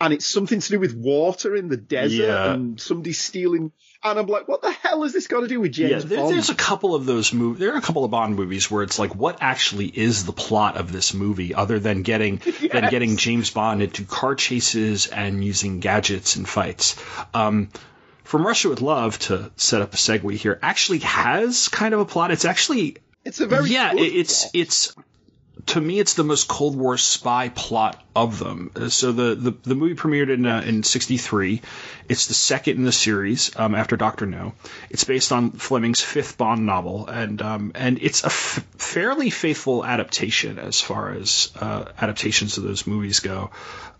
And it's something to do with water in the desert Yeah. and somebody stealing. And I'm like, what the hell has this got to do with James yeah, there, Bond? there's a couple of those movies. There are a couple of Bond movies where it's like, what actually is the plot of this movie, other than getting <laughs> than getting James Bond into car chases and using gadgets and fights. Um, From Russia with Love to set up a segue here actually has kind of a plot. It's actually It's a very yeah, it's plot. it's to me it's the most Cold War spy plot of them. Uh, So the the, the movie premiered in uh, in '63. It's the second in the series um, after Doctor No. It's based on Fleming's fifth Bond novel, and um, and it's a f- fairly faithful adaptation as far as uh, adaptations of those movies go.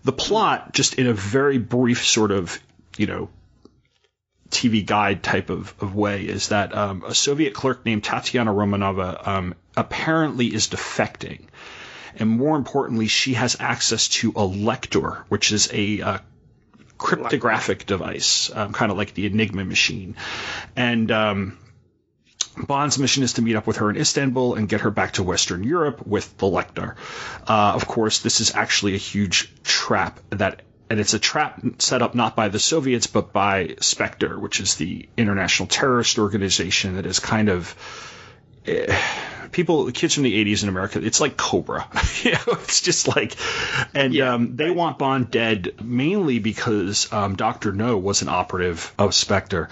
The plot, just in a very brief sort of you know TV guide type of, of way is that um, a Soviet clerk named Tatiana Romanova um, apparently is defecting. And more importantly, she has access to a Lektor, which is a uh, cryptographic device, um, kind of like the Enigma machine. And um, Bond's mission is to meet up with her in Istanbul and get her back to Western Europe with the Lektor. Uh, of course, this is actually a huge trap that, and it's a trap set up not by the Soviets but by Spectre, which is the international terrorist organization that is kind of eh, people, kids from the 80s in America, it's like Cobra. <laughs> you know, it's just like, and um, they want Bond dead mainly because um, Doctor No was an operative of Spectre.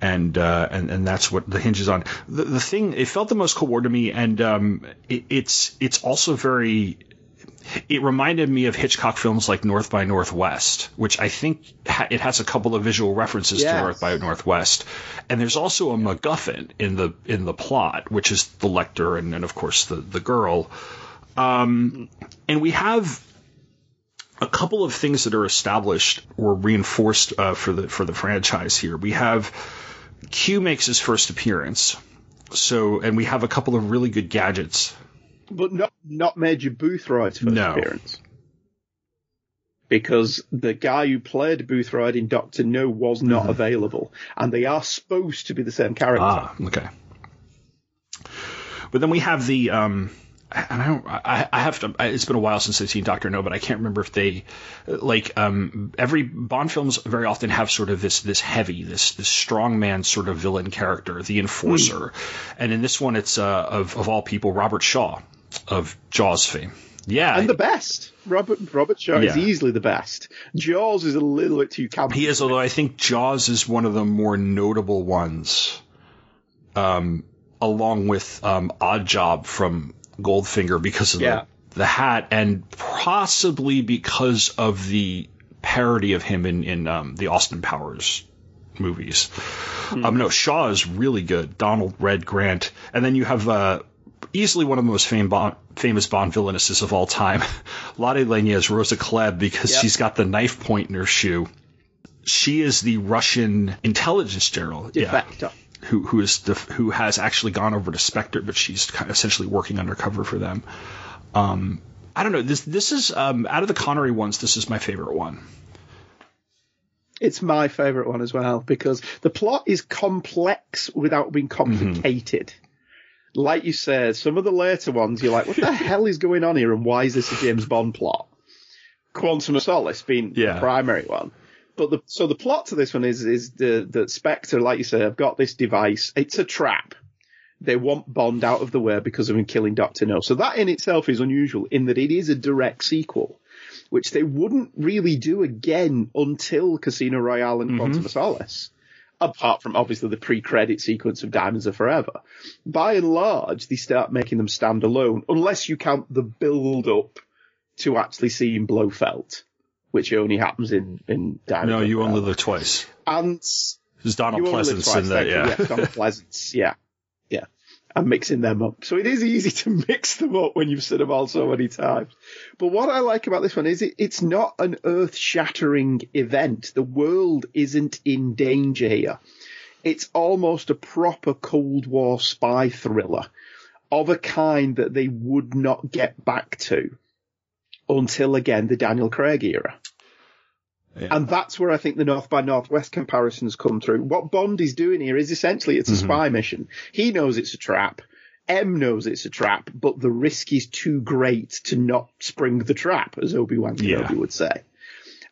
And, uh, and and that's what the hinges on. The, the thing it felt the most War to me, and um, it, it's it's also very it reminded me of Hitchcock films like North by Northwest, which I think ha- it has a couple of visual references Yes. to North by Northwest, and there's also a MacGuffin in the in the plot, which is the Lektor and, and of course the the girl, um, and we have a couple of things that are established or reinforced uh, for the for the franchise here. We have Q makes his first appearance, so and we have a couple of really good gadgets but not not Major Boothroyd's first No. appearance. Because the guy who played Boothroyd in Doctor No was not Mm-hmm. available, and they are supposed to be the same character. Ah, okay. But then we have the um, and I don't. I, I have to. It's been a while since I've seen Doctor No, but I can't remember if they like um every Bond films very often have sort of this this heavy this this strongman sort of villain character, the enforcer, and in this one it's uh of of all people Robert Shaw of Jaws fame. Yeah, and the best. Robert Robert Shaw is easily the best. Jaws is a little bit too campy. He is, although I think Jaws is one of the more notable ones, um, along with um, Odd Job from Goldfinger because of Yeah. the, the hat, and possibly because of the parody of him in in um, the Austin Powers movies. Um, no, Shaw is really good. Donald Red Grant, and then you have uh, easily one of the most fame Bond, famous Bond villainesses of all time, <laughs> Lotte Lenya as Rosa Klebb because Yep. she's got the knife point in her shoe. She is the Russian intelligence general. Yeah defector. Who who is the, who has actually gone over to Spectre, but she's kind of essentially working undercover for them. Um, I don't know. This this is um, out of the Connery ones. This is my favorite one. It's my favourite one as well because the plot is complex without being complicated. Like you said, some of the later ones, you're like, what the <laughs> hell is going on here and why is this a James Bond plot? Quantum of Solace being Yeah. the primary one. But the, so the plot to this one is, is the, that Spectre, like you say, have got this device. It's a trap. They want Bond out of the way because of him killing Doctor No. So that in itself is unusual in that it is a direct sequel, which they wouldn't really do again until Casino Royale and Quantum mm-hmm. of Solace. Apart from obviously the pre-credit sequence of Diamonds Are Forever. By and large, they start making them stand alone, unless you count the build up to actually seeing Blofeld, which only happens in, in No, you only live twice. And There's Donald you Pleasence twice, in thank you. yeah. Donald <laughs> Pleasence, yeah. Yeah. I'm mixing them up. So it is easy to <laughs> mix them up when you've seen them all so many times. But what I like about this one is it, it's not an earth shattering event. The world isn't in danger here. It's almost a proper Cold War spy thriller of a kind that they would not get back to until again the Daniel Craig era. Yeah. And that's where I think the North by Northwest comparisons come through. What Bond is doing here is essentially it's a Mm-hmm. spy mission. He knows it's a trap. M knows it's a trap, but the risk is too great to not spring the trap, as Obi-Wan Kenobi Yeah. would say.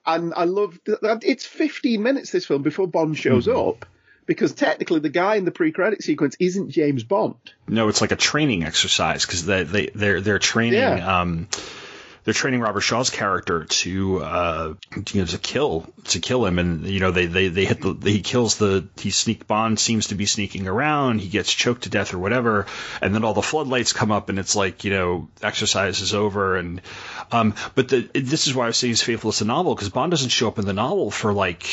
And I love that that it's 15 minutes this film before Bond shows Mm-hmm. up, because technically the guy in the pre-credit sequence isn't James Bond. No, it's like a training exercise because they they they're they're training Yeah. um they're training Robert Shaw's character to uh you know to kill to kill him. And you know they they they hit the he kills the he sneak Bond seems to be sneaking around. He gets choked to death or whatever. And then all the floodlights come up and it's like you know exercise is over. And um but the this is why I was saying it's faithful as a novel because Bond doesn't show up in the novel for like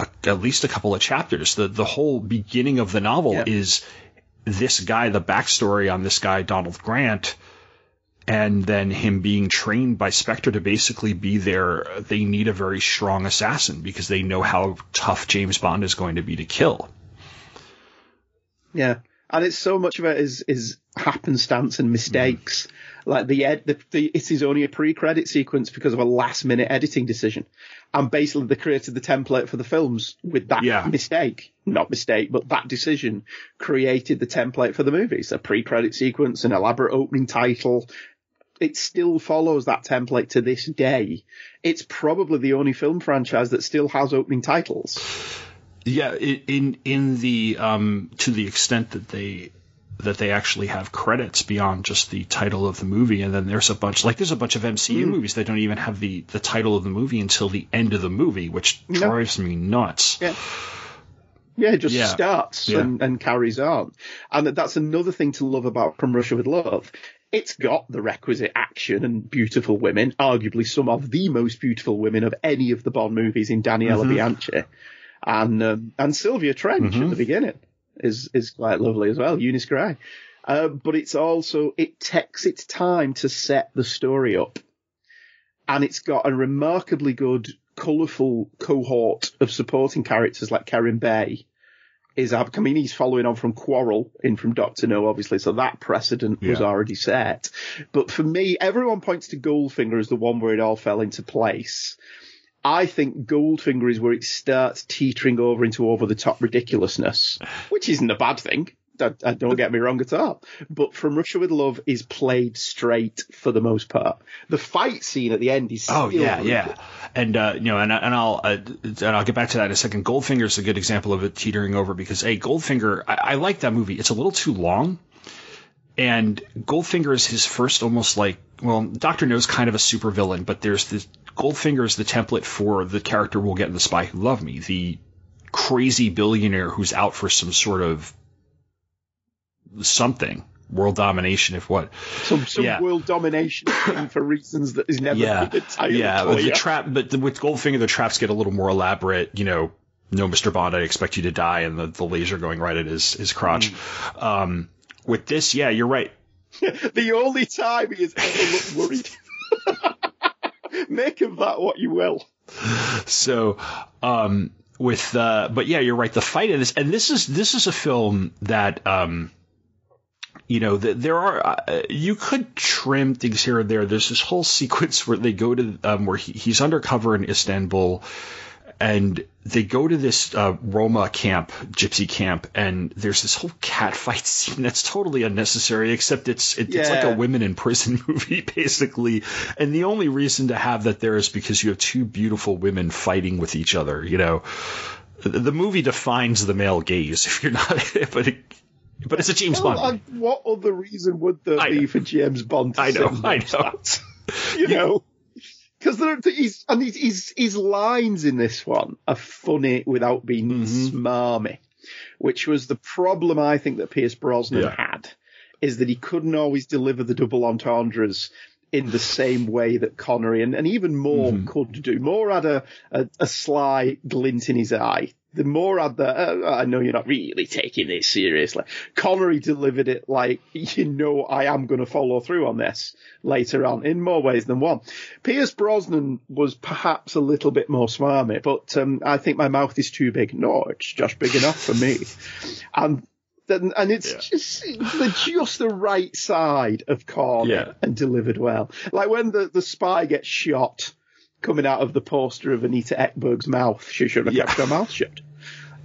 a, at least a couple of chapters. The the whole beginning of the novel Yeah. is this guy, the backstory on this guy, Donald Grant, and then him being trained by Spectre to basically be their, they need a very strong assassin because they know how tough James Bond is going to be to kill. Yeah. And it's so much of it is is happenstance and mistakes. Mm-hmm. Like the, ed, the the it is only a pre-credit sequence because of a last minute editing decision. And basically they created the template for the films with that Yeah. mistake. Not mistake, but that decision created the template for the movies. A pre-credit sequence, an elaborate opening title. It still follows that template to this day. It's probably the only film franchise that still has opening titles. Yeah, in in the um, to the extent that they that they actually have credits beyond just the title of the movie, and then there's a bunch like there's a bunch of MCU Hmm. movies that don't even have the the title of the movie until the end of the movie, which No. drives me nuts. Yeah. Yeah, it just Yeah. starts Yeah. and, and carries on. And that's another thing to love about From Russia with Love. It's got the requisite action and beautiful women, arguably some of the most beautiful women of any of the Bond movies in Daniela Mm-hmm. Bianchi. And, um, and Sylvia Trench Mm-hmm. at the beginning is, is quite lovely as well, Eunice Gray. Uh, but it's also, it takes its time to set the story up. And it's got a remarkably good, colourful cohort of supporting characters like Kerim Bey, is I mean he's following on from Quarrel in from Doctor No, obviously, so that precedent was already set. But for me, everyone points to Goldfinger as the one where it all fell into place. I think Goldfinger is where it starts teetering over into over the top ridiculousness, which isn't a bad thing. Uh, Don't get me wrong at all. But From Russia with Love is played straight for the most part. The fight scene at the end is Oh yeah, really yeah, and uh, you know, and and I'll uh, and I'll get back to that in a second. Goldfinger is a good example of it teetering over because hey, Goldfinger, I, I like that movie. It's a little too long, and Goldfinger is his first almost like well, Doctor No's kind of a super villain, but there's this Goldfinger is the template for the character we'll get in The Spy Who Loved Me, the crazy billionaire who's out for some sort of something world domination if what Some, some Yeah. world domination thing for reasons that is never yeah, yeah. The trap, but the, with Goldfinger, the traps get a little more elaborate. You know, no, Mister Bond, I expect you to die, and the, the laser going right at his his crotch. Mm. Um, with this, yeah, you're right. <laughs> the only time he has ever looked worried. <laughs> Make of that what you will. So, um, with uh, but yeah, you're right. The fight in this, and this is this is a film that um. You know, th- there are uh, you could trim things here and there. There's this whole <laughs> sequence where they go to um, where he, he's undercover in Istanbul, and they go to this uh, Roma camp, gypsy camp, and there's this whole cat fight <laughs> scene that's totally unnecessary. Except it's it, it's like a women in prison <laughs> movie, basically. And the only reason to have that there is because you have two beautiful women fighting with each other. You know, the, the movie defines the male gaze. If you're not, but it, but it's a James Well, Bond. what other reason would there I be know. for James Bond to I know, I that? <laughs> know. you know? Because he's and his, his his lines in this one are funny without being Mm-hmm. smarmy, which was the problem I think that Pierce Brosnan Yeah. had, is that he couldn't always deliver the double entendres in the <laughs> same way that Connery and, and even Moore Mm-hmm. could do. Moore had a, a, a sly glint in his eye. The Moore had the, uh, I know you're not really taking this seriously. Connery delivered it like, you know, I am going to follow through on this later on in more ways than one. Pierce Brosnan was perhaps a little bit more smarmy, but um, I think my mouth is too big. No, it's just big enough for me. And then, and it's just the just the right side of corny Yeah. and delivered well. Like when the, the spy gets shot coming out of the poster of Anita Ekberg's mouth, she should have Yeah. kept her mouth shut. <laughs>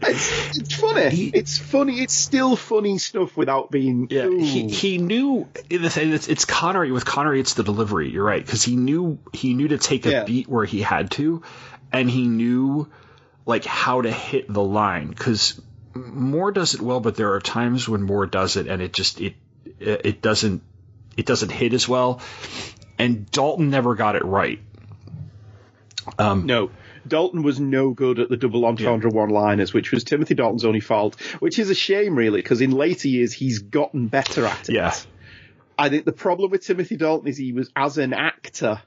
It's, it's funny. He- it's funny. It's still funny stuff without being. Yeah, he he knew the thing. It's, it's Connery with Connery. It's the delivery. You're right because he knew he knew to take a Yeah. beat where he had to, and he knew like how to hit the line because Moore does it well, but there are times when Moore does it and it just it it doesn't it doesn't hit as well, and Dalton never got it right. No. Dalton was no good at the double entendre one-liners, which was Timothy Dalton's only fault, which is a shame, really, because in later years he's gotten better at it. Yeah. I think the problem with Timothy Dalton is he was, as an actor,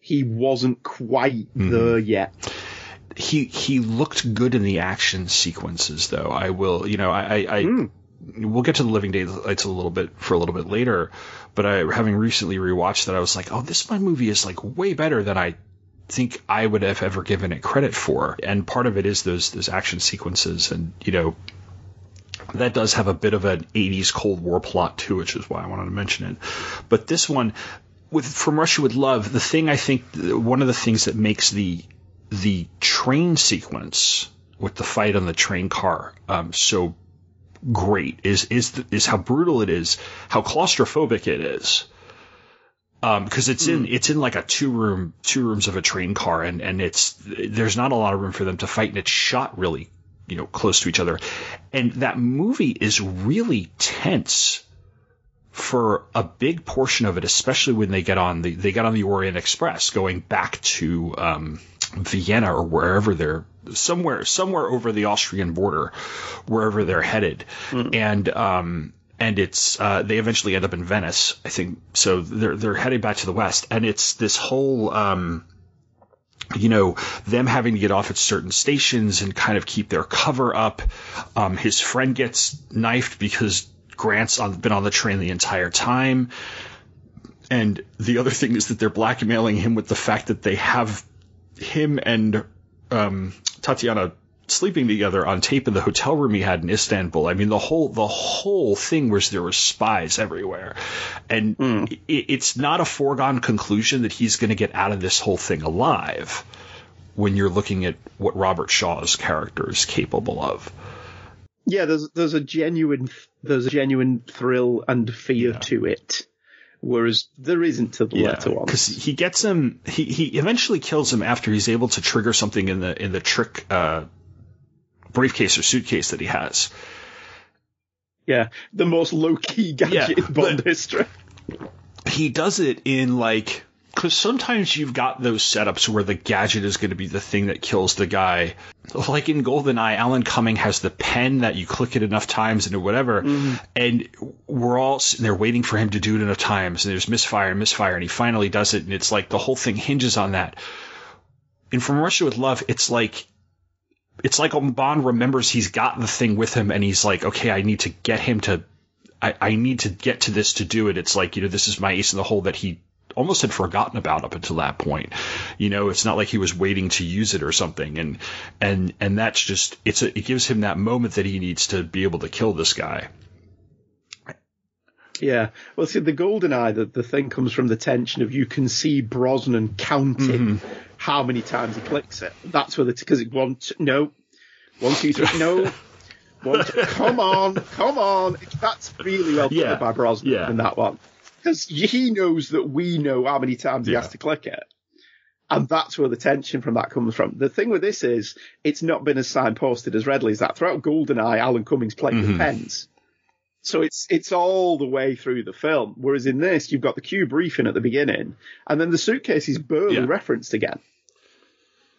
he wasn't quite Mm-hmm. there yet. he he looked good in the action sequences though i will you know i i, I we'll get to the living daylights a little bit for a little bit later but i having recently rewatched that i was like oh this my movie is like way better than i think i would have ever given it credit for and part of it is those those action sequences and you know that does have a bit of an 80s Cold War plot too, which is why I wanted to mention it. But this one, with From Russia with Love, the thing I think one of the things that makes the the train sequence with the fight on the train car um, so great is is is how brutal it is, how claustrophobic it is. Because it's in it's in like a two room two rooms of a train car and and it's there's not a lot of room for them to fight and it's shot really you know close to each other, and that movie is really tense for a big portion of it, especially when they get on the they get on the Orient Express going back to um, Vienna or wherever they're somewhere somewhere over the Austrian border, wherever they're headed, and um, and it's uh, they eventually end up in Venice, I think. So they're they're heading back to the west, and it's this whole. Um, you know, them having to get off at certain stations and kind of keep their cover up. Um, his friend gets knifed because Grant's on, been on the train the entire time. And the other thing is that they're blackmailing him with the fact that they have him and um, Tatiana sleeping together on tape in the hotel room he had in Istanbul. I mean, the whole the whole thing was there were spies everywhere, and i it's not a foregone conclusion that he's going to get out of this whole thing alive. When you're looking at what Robert Shaw's character is capable of, Yeah, there's there's a genuine there's a genuine thrill and fear to it, whereas there isn't to the later ones. because he gets him. He he eventually kills him after he's able to trigger something in the in the trick uh, briefcase or suitcase that he has. Yeah, the most low key gadget Yeah, in Bond history. he does it in like because sometimes you've got those setups where the gadget is going to be the thing that kills the guy. Like in GoldenEye, Alan Cumming has the pen that you click it enough times and whatever, mm-hmm. and we're all sitting there waiting for him to do it enough times, and there's misfire and misfire, and he finally does it, and it's like the whole thing hinges on that. And from Russia with Love, it's like it's like Bond remembers he's got the thing with him, and he's like, okay, I need to get him to I, I need to get to this to do it. It's like, you know, this is my ace in the hole that he almost had forgotten about up until that point. You know, it's not like he was waiting to use it or something. And, and, and that's just, it's a, it gives him that moment that he needs to be able to kill this guy. Yeah. Well, see, the golden eye, the, the thing comes from the tension of you can see Brosnan counting mm-hmm. How many times he clicks it. That's where the, because it one, two, no, one, two, three, no. One, two, come on, come on. That's really well Yeah. by Brosnan Yeah. in that one. Because he knows that we know how many times he Yeah. has to click it. And that's where the tension from that comes from. The thing with this is, it's not been as signposted as readily as that. Throughout GoldenEye, Alan Cummings played Mm-hmm. with pens. So it's it's all the way through the film. Whereas in this, you've got the cue briefing at the beginning, and then the suitcase is barely Yeah. referenced again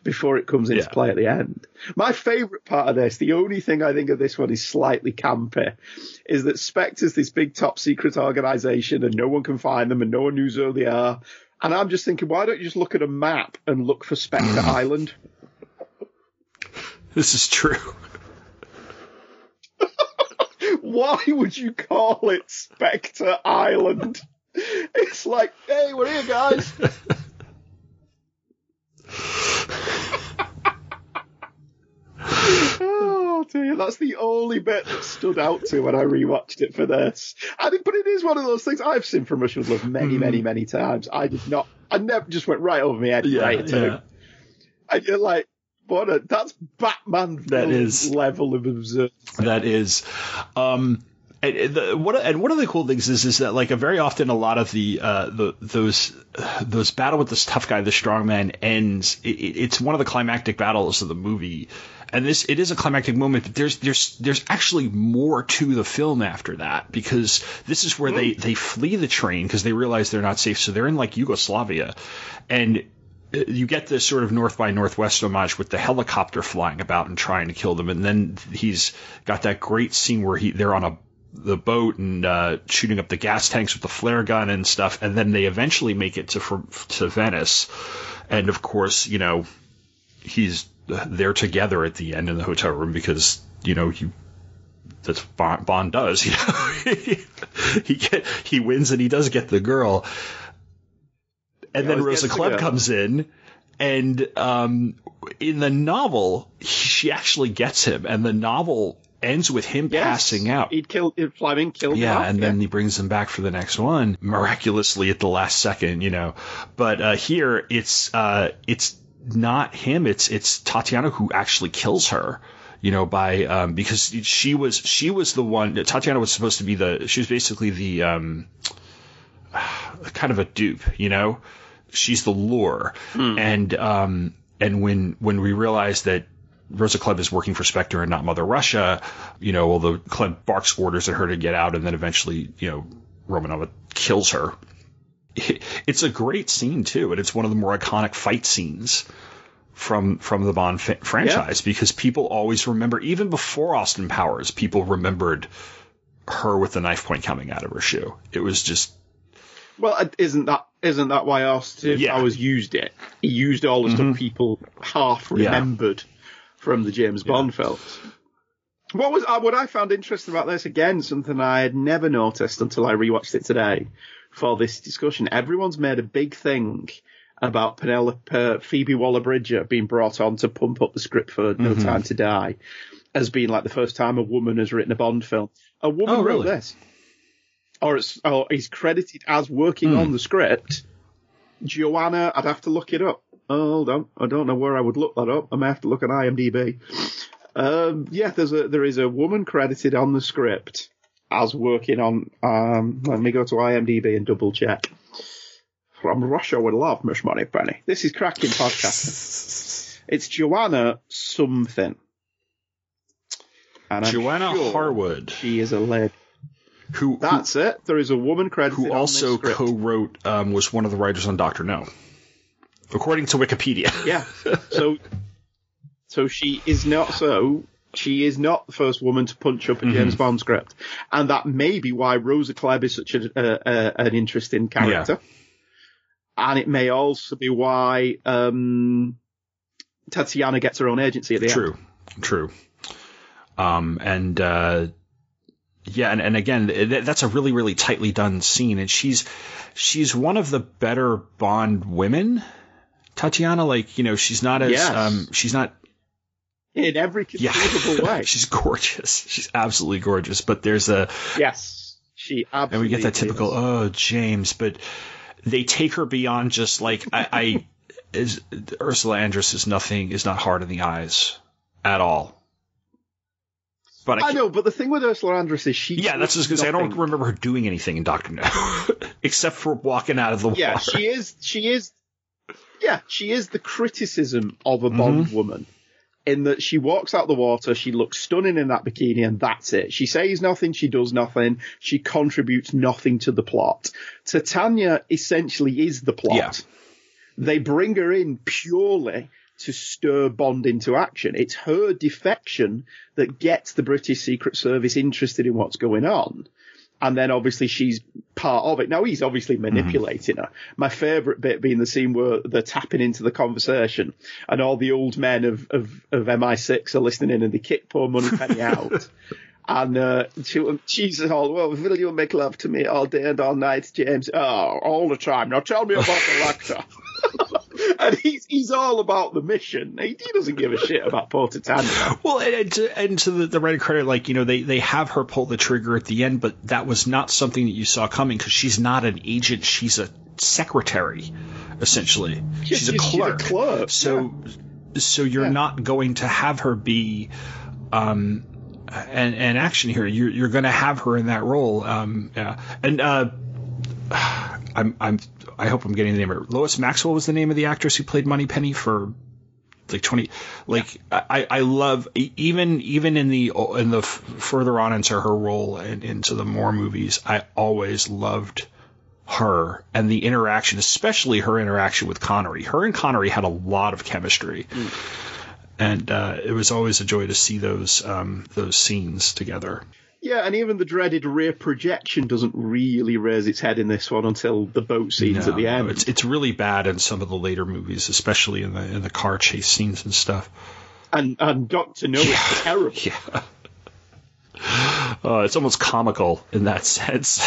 before it comes into Yeah. play at the end. My favourite part of this, the only thing I think of this one is slightly campy, is that Spectre's this big top secret organisation and no one can find them and no one knows who they are. And I'm just thinking, why don't you just look at a map and look for Spectre <laughs> Island? This is true. Why would you call it Spectre Island? It's like, hey, we're here, guys. <laughs> oh dear, that's the only bit that stood out to when I rewatched it for this. I think, but it is one of those things I've seen from Russian Love many, hmm. many, many times. I did not, I never just went right over my head. right to And you're like, what a, that's Batman That is- level of absurd. That is. Um, and, the, one, of- and one of the cool things is is that like a very often a lot of the uh, the those those battle with this tough guy, the strong man ends. It, it- it's one of the climactic battles of the movie, and this it is a climactic moment. But there's there's there's actually more to the film after that because this is where they they flee the train because they realize they're not safe. So they're in like Yugoslavia, and you get this sort of North by Northwest homage with the helicopter flying about and trying to kill them, and then he's got that great scene where he they're on a the boat and uh, shooting up the gas tanks with the flare gun and stuff, and then they eventually make it to from, to Venice, and of course you know he's they're together at the end in the hotel room because you know you that's Bond, Bond does. <laughs> You know, <laughs> he get he wins and he does get the girl, and then Rosa Klebb comes in, and um, in the novel she actually gets him, and the novel ends with him Yes. passing out. He'd kill, he'd Fleming killed him Yeah, off, and then he brings him back for the next one miraculously at the last second, you know. But uh, here it's uh, it's not him; it's it's Tatiana who actually kills her. You know, by um, because she was she was the one. Tatiana was supposed to be the. She was basically the um, <sighs> kind of a dupe. You know, she's the lure, and um, and when when we realize that Rosa Klebb is working for Spectre and not Mother Russia, you know, although Klebb barks orders at her to get out, and then eventually, you know, Romanova kills her. It- <laughs> It's a great scene too, and it's one of the more iconic fight scenes from from the Bond fa- franchise because people always remember, even before Austin Powers, people remembered her with the knife point coming out of her shoe. It was just Well, isn't that isn't that why Austin Yeah. Powers used it? He used all the stuff people half Yeah. remembered from the James Bond films. What was uh, what I found interesting about this again? Something I had never noticed until I rewatched it today for this discussion. Everyone's made a big thing about Penelope uh, Phoebe Waller-Bridge being brought on to pump up the script for No Mm-hmm. Time to Die as being like the first time a woman has written a Bond film. A woman Oh, wrote really? this or it's or is credited as working Hmm. on the script. Joanna, I'd have to look it up. Hold on, I don't know where I would look that up. I may have to look at IMDb. Um, yeah, there's a there is a woman credited on the script as working on. Um, let me go to IMDb and double check. From Russia with love, Miss Moneypenny. This is cracking podcasting. <laughs> It's Joanna something. And Joanna sure Harwood, She is a lady. Who who, That's it. There is a woman credited who on also co-wrote um, was one of the writers on Doctor No, according to Wikipedia. Yeah. <laughs> So, so she is not so. She is not the first woman to punch up a Mm-hmm. James Bond script, and that may be why Rosa Klebb is such a, an interesting character. And it may also be why um, Tatiana gets her own agency at the end. True, true. Um, and uh, yeah, and, and again, th- that's a really, really tightly done scene, and she's she's one of the better Bond women. Tatiana, like you know, she's not as Yes. um, she's not In every yeah, conceivable <laughs> way. she's gorgeous. She's absolutely gorgeous. But there's a yes. She absolutely and we get that typical is. oh James, but they take her beyond just like I, I is Ursula Andress is nothing is not hard in the eyes at all. But I, I know, but the thing with Ursula Andress is she. yeah, that's just because I don't remember her doing anything in Doctor No, <laughs> except for walking out of the Yeah, water. she is. She is. Yeah, she is the criticism of a Mm-hmm. Bond woman. In that she walks out the water, she looks stunning in that bikini, and that's it. She says nothing, she does nothing, she contributes nothing to the plot. Tatiana essentially is the plot. Yeah. They bring her in purely to stir Bond into action. It's her defection that gets the British Secret Service interested in what's going on. And then obviously she's part of it. Now he's obviously manipulating her. My favourite bit being the scene where they're tapping into the conversation and all the old men of, of, of MI6 are listening in and they kick poor Moneypenny <laughs> out. And uh, she, she's all, well, will you make love to me all day and all night, James? Oh, all the time. Now tell me about the <laughs> lecture. <laughs> <laughs> and he's he's all about the mission. He, he doesn't give a shit about poor Tatiana. <laughs> Well, and, and to, and to the, the writer credit, like you know, they they have her pull the trigger at the end, but that was not something that you saw coming because she's not an agent; she's a secretary, essentially. she's, a she's- she's a clerk. clerk, So, so you're Yeah. not going to have her be. Um, an, an action here. You're you're going to have her in that role. Um, yeah. And uh, I'm I'm I hope I'm getting the name right. Lois Maxwell was the name of the actress who played Moneypenny for like 20 like I, I love even even in the in the further on into her role and into the more movies I always loved her and the interaction especially her interaction with Connery. Her and Connery had a lot of chemistry. And uh, it was always a joy to see those um, those scenes together Yeah, and even the dreaded rear projection doesn't really raise its head in this one until the boat scenes at the No, end. it's it's really bad in some of the later movies especially in the in the car chase scenes and stuff And and Doctor No is terrible. <laughs> Yeah. Uh, it's almost comical in that sense.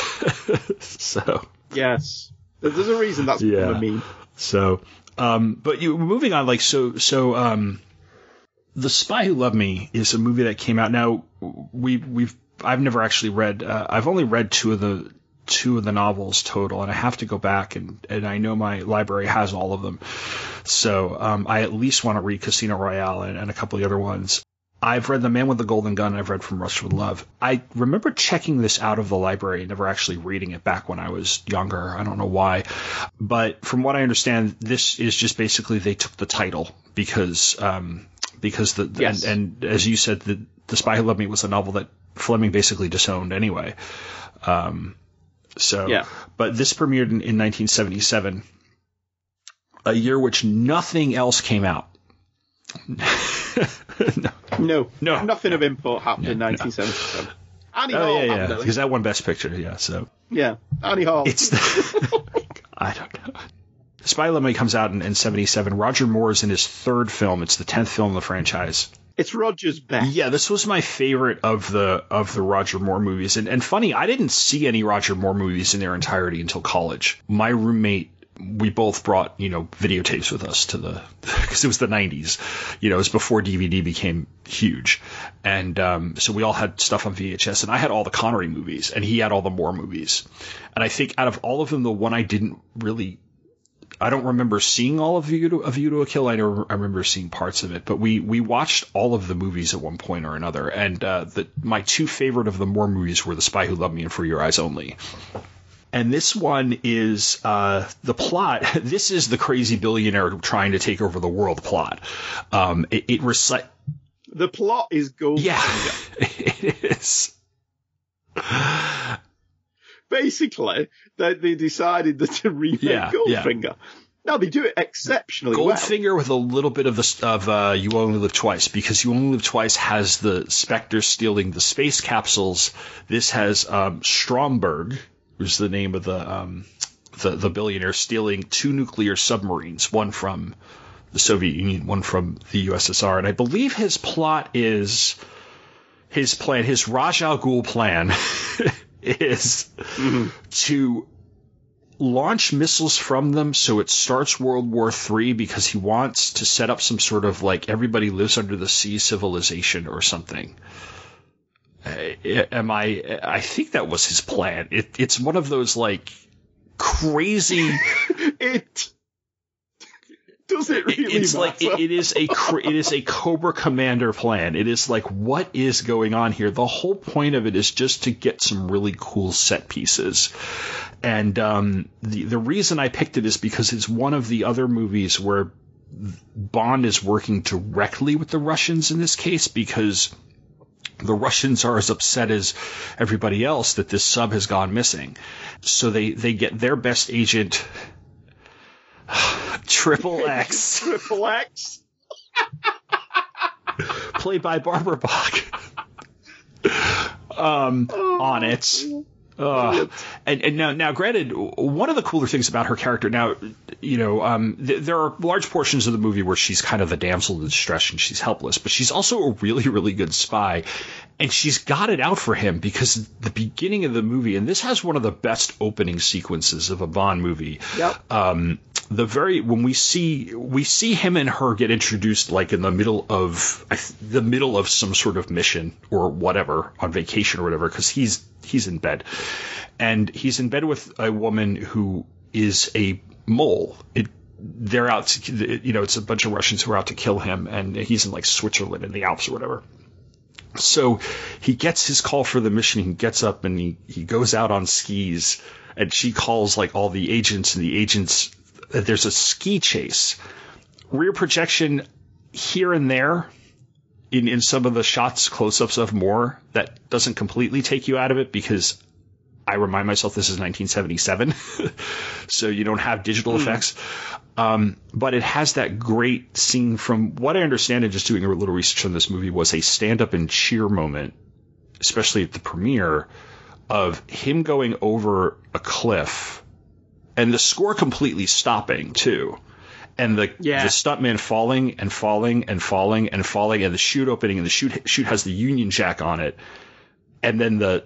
<laughs> so, Yes. There's a reason that's Yeah. become a meme. so, um, but you moving on, like, so, so, um, the Spy Who Loved Me is a movie that came out. Now, we, we've, I've never actually read, uh, I've only read two of the, two of the novels total, and I have to go back and, and I know my library has all of them. So, um, I at least want to read Casino Royale and, and a couple of the other ones. I've read The Man with the Golden Gun. I've read From Rush with Love. I remember checking this out of the library, never actually reading it back when I was younger. I don't know why. But from what I understand, this is just basically they took the title because, um, because the, Yes. and, and as you said, the, the Spy Who Loved Me was a novel that Fleming basically disowned anyway. Um, so, Yeah. but this premiered in, in 1977, a year which nothing else came out. <laughs> No, No. no, nothing of import happened in 1977. Annie Oh Hall yeah, yeah, because that won Best Picture. Yeah, so yeah, Annie Hall. it's the <laughs> I don't know. Spy Who comes out in, in '77. Roger Moore is in his third film. It's the tenth film in the franchise. It's Roger's best. Yeah, this was my favorite of the of the Roger Moore movies. And and funny, I didn't see any Roger Moore movies in their entirety until college. My roommate we both brought, you know, videotapes with us to the <laughs> because it was the 90s. You know, it was before DVD became huge. And um, so we all had stuff on VHS and I had all the Connery movies and he had all the Moore movies. And I think out of all of them the one I didn't really I don't remember seeing all of View to, of View to a Kill. I, know, I remember seeing parts of it, but we we watched all of the movies at one point or another. And uh, the, my two favorite of the Moore movies were The Spy Who Loved Me and For Your Eyes Only. And this one is uh, the plot. <laughs> This is the crazy billionaire trying to take over the world plot. Um, it, it recite. The plot is gold. Yeah, <laughs> it is. Basically, they, they decided that to remake Yeah, yeah. Goldfinger. Now they do it exceptionally well. Goldfinger with a little bit of the of uh, You Only Live Twice because You Only Live Twice has the Spectre stealing the space capsules. This has um, Stromberg, who's the name of the um, the the billionaire, stealing two nuclear submarines, one from the Soviet Union, one from the USSR, and I believe his plot is his plan, his Ra's al Ghul plan, <laughs> is mm-hmm. to launch missiles from them so it starts World War III because he wants to set up some sort of like everybody lives under the sea civilization or something. uh, am I? Eh, I think that was his plan. It, it's one of those like crazy. <laughs> It does it really it's like it, it is a it is a Cobra Commander plan. It is like what is going on here? The whole point of it is just to get some really cool set pieces. And um, the the reason I picked it is because it's one of the other movies where Bond is working directly with the Russians in this case because the Russians are as upset as everybody else that this sub has gone missing. So they, they get their best agent, <sighs> Triple <laughs> X, Triple X. <laughs> played by Barbara Bach, <laughs> um, on it. Uh, and, and now, now, granted, one of the cooler things about her character, now, you know, um, th- there are large portions of the movie where she's kind of the damsel in distress and she's helpless, but she's also a really, really good spy. And she's got it out for him because the beginning of the movie, and this has one of the best opening sequences of a Bond movie. Yep. Um, the very when we see we see him and her get introduced like in the middle of the middle of some sort of mission or whatever on vacation or whatever because he's he's in bed and he's in bed with a woman who is a mole. It they're out to you know it's a bunch of Russians who are out to kill him and he's in like Switzerland in the Alps or whatever. So he gets his call for the mission. He gets up and he, he goes out on skis and she calls like all the agents and the agents there's a ski chase. Rear projection here and there in, in some of the shots, close ups of Moore, that doesn't completely take you out of it because I remind myself this is 1977. <laughs> so you don't have digital effects. Um, but it has that great scene from what I understand and just doing a little research on this movie was a stand up and cheer moment, especially at the premiere of him going over a cliff and the score completely stopping too. And the Yeah. the stuntman falling and falling and falling and falling and the chute opening and the chute chute has the Union Jack on it. And then the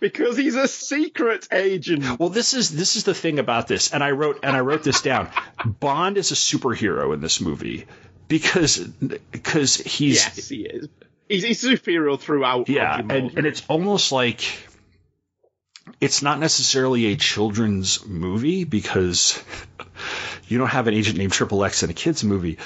Because he's a secret agent. well, this is this is the thing about this, and I wrote and I wrote this down. <laughs> Bond is a superhero in this movie because because he's Yes, he is. He's, he's a superhero throughout. yeah, and and it's almost like it's not necessarily a children's movie because you don't have an agent named Triple X in a kids movie,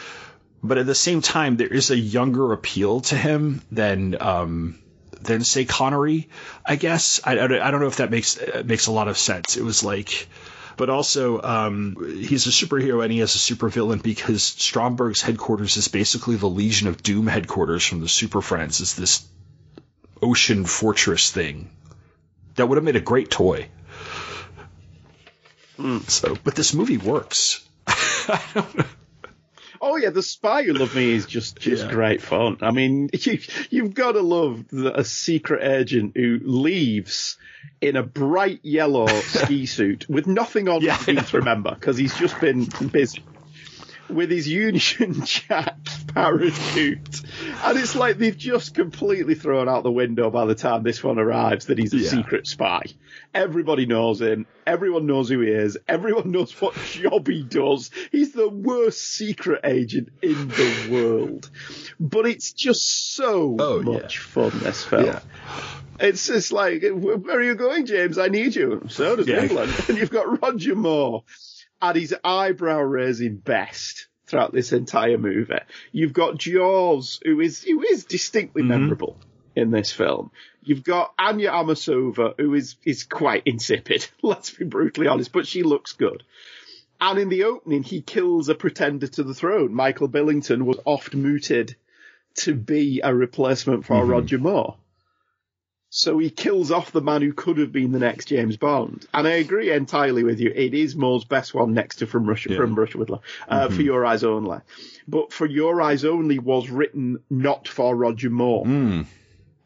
but at the same time there is a younger appeal to him than um than say Connery. I guess I, I don't know if that makes makes a lot of sense. It was like. But also, um, he's a superhero and he has a supervillain because Stromberg's headquarters is basically the Legion of Doom headquarters from the Super Friends. Is this ocean fortress thing that would have made a great toy. Hmm. So, but this movie works. <laughs> Oh yeah, the spy who loved me is just just Yeah. great fun. I mean, <laughs> you, you've got to love the, a secret agent who leaves in a bright yellow <laughs> ski suit with nothing on Yeah, you to remember because he's just been busy with his Union <laughs> Jack parachute, and it's like they've just completely thrown out the window by the time this one arrives that he's a Yeah. secret spy. Everybody knows him. Everyone knows who he is. Everyone knows what <laughs> job he does. He's the worst secret agent in the world. But it's just so Oh, yeah. much fun, this film. Yeah. It's just like, where are you going, James? I need you. So does Yeah. England. <laughs> And you've got Roger Moore at his eyebrow raising best throughout this entire movie. You've got Jaws, who is who is distinctly Mm-hmm. memorable in this film. You've got Anya Amasova, who is is quite insipid. <laughs> Let's be brutally honest, but she looks good. And in the opening, he kills a pretender to the throne. Michael Billington was oft mooted to be a replacement for Mm-hmm. Roger Moore. So he kills off the man who could have been the next James Bond. And I agree entirely with you. It is Moore's best one next to From Russia, From Russia with Love, uh, for Your Eyes Only. But For Your Eyes Only was written not for Roger Moore.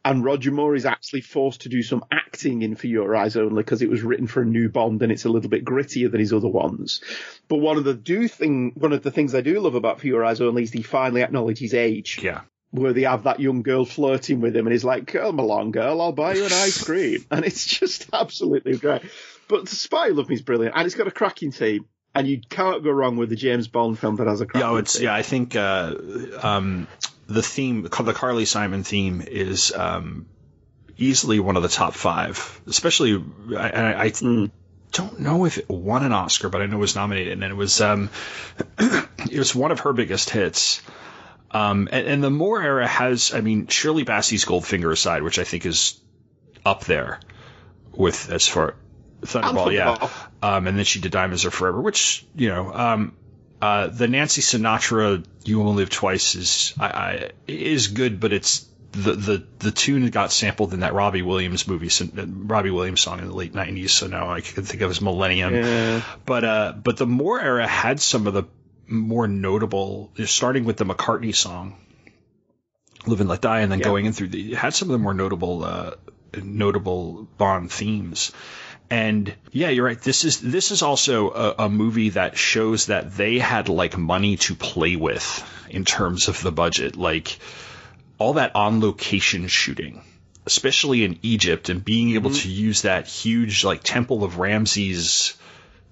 And Roger Moore is actually forced to do some acting in For Your Eyes Only because it was written for a new Bond and it's a little bit grittier than his other ones. But one of the do thing, one of the things I do love about For Your Eyes Only is he finally acknowledges age Yeah. Where they have that young girl flirting with him and he's like, come along, girl, I'll buy you an ice <laughs> cream. and it's just absolutely great. But The Spy Love Me is brilliant and it's got a cracking theme. And you can't go wrong with the James Bond film that has a cracking Yeah, oh, it's theme. yeah. I think uh, um, the theme, the Carly Simon theme, is um, easily one of the top five. Especially, I, I, I don't know if it won an Oscar, but I know it was nominated, and it was um, <clears throat> it was one of her biggest hits. Um, and, and the Moore era has, I mean, Shirley Bassey's Goldfinger aside, which I think is up there with as far Thunderball, yeah. Um, and then she did Diamonds Are Forever, which you know, um, uh, the Nancy Sinatra "You Only Live Twice" is I, I is good, but it's the the the tune got sampled in that Robbie Williams movie, sin- Robbie Williams song in the late '90s. So now I can think of as Millennium. Yeah. But uh, but the Moore era had some of the more notable, starting with the McCartney song, "Live and Let Die," and then Yeah. going in through the had some of the more notable uh, notable Bond themes. And yeah, you're right. This is this is also a, a movie that shows that they had like money to play with in terms of the budget, like all that on location shooting, especially in Egypt, and being able to use that huge like Temple of Ramses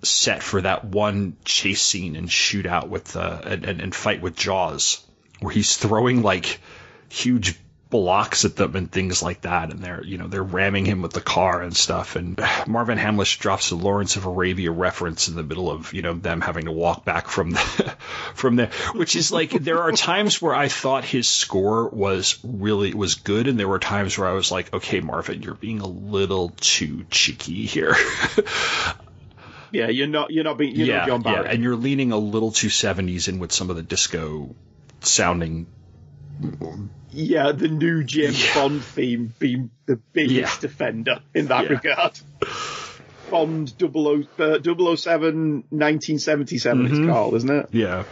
set for that one chase scene and shootout with uh, and, and, fight with Jaws, where he's throwing like huge blocks at them and things like that, and they're you know they're ramming him with the car and stuff. And <sighs> Marvin Hamlisch drops a Lawrence of Arabia reference in the middle of you know them having to walk back from the <laughs> from there, which is like there are times where I thought his score was really was good, and there were times where I was like, okay, Marvin, you're being a little too cheeky here. <laughs> Yeah, you're not you're not being you're yeah, not John Barry. yeah, and you're leaning a little too 70s in with some of the disco sounding. yeah, the new James Yeah. Bond theme being the biggest Yeah. offender in that regard. Bond 00, uh, 007 1977 Mm-hmm. it's called, isn't it? Yeah,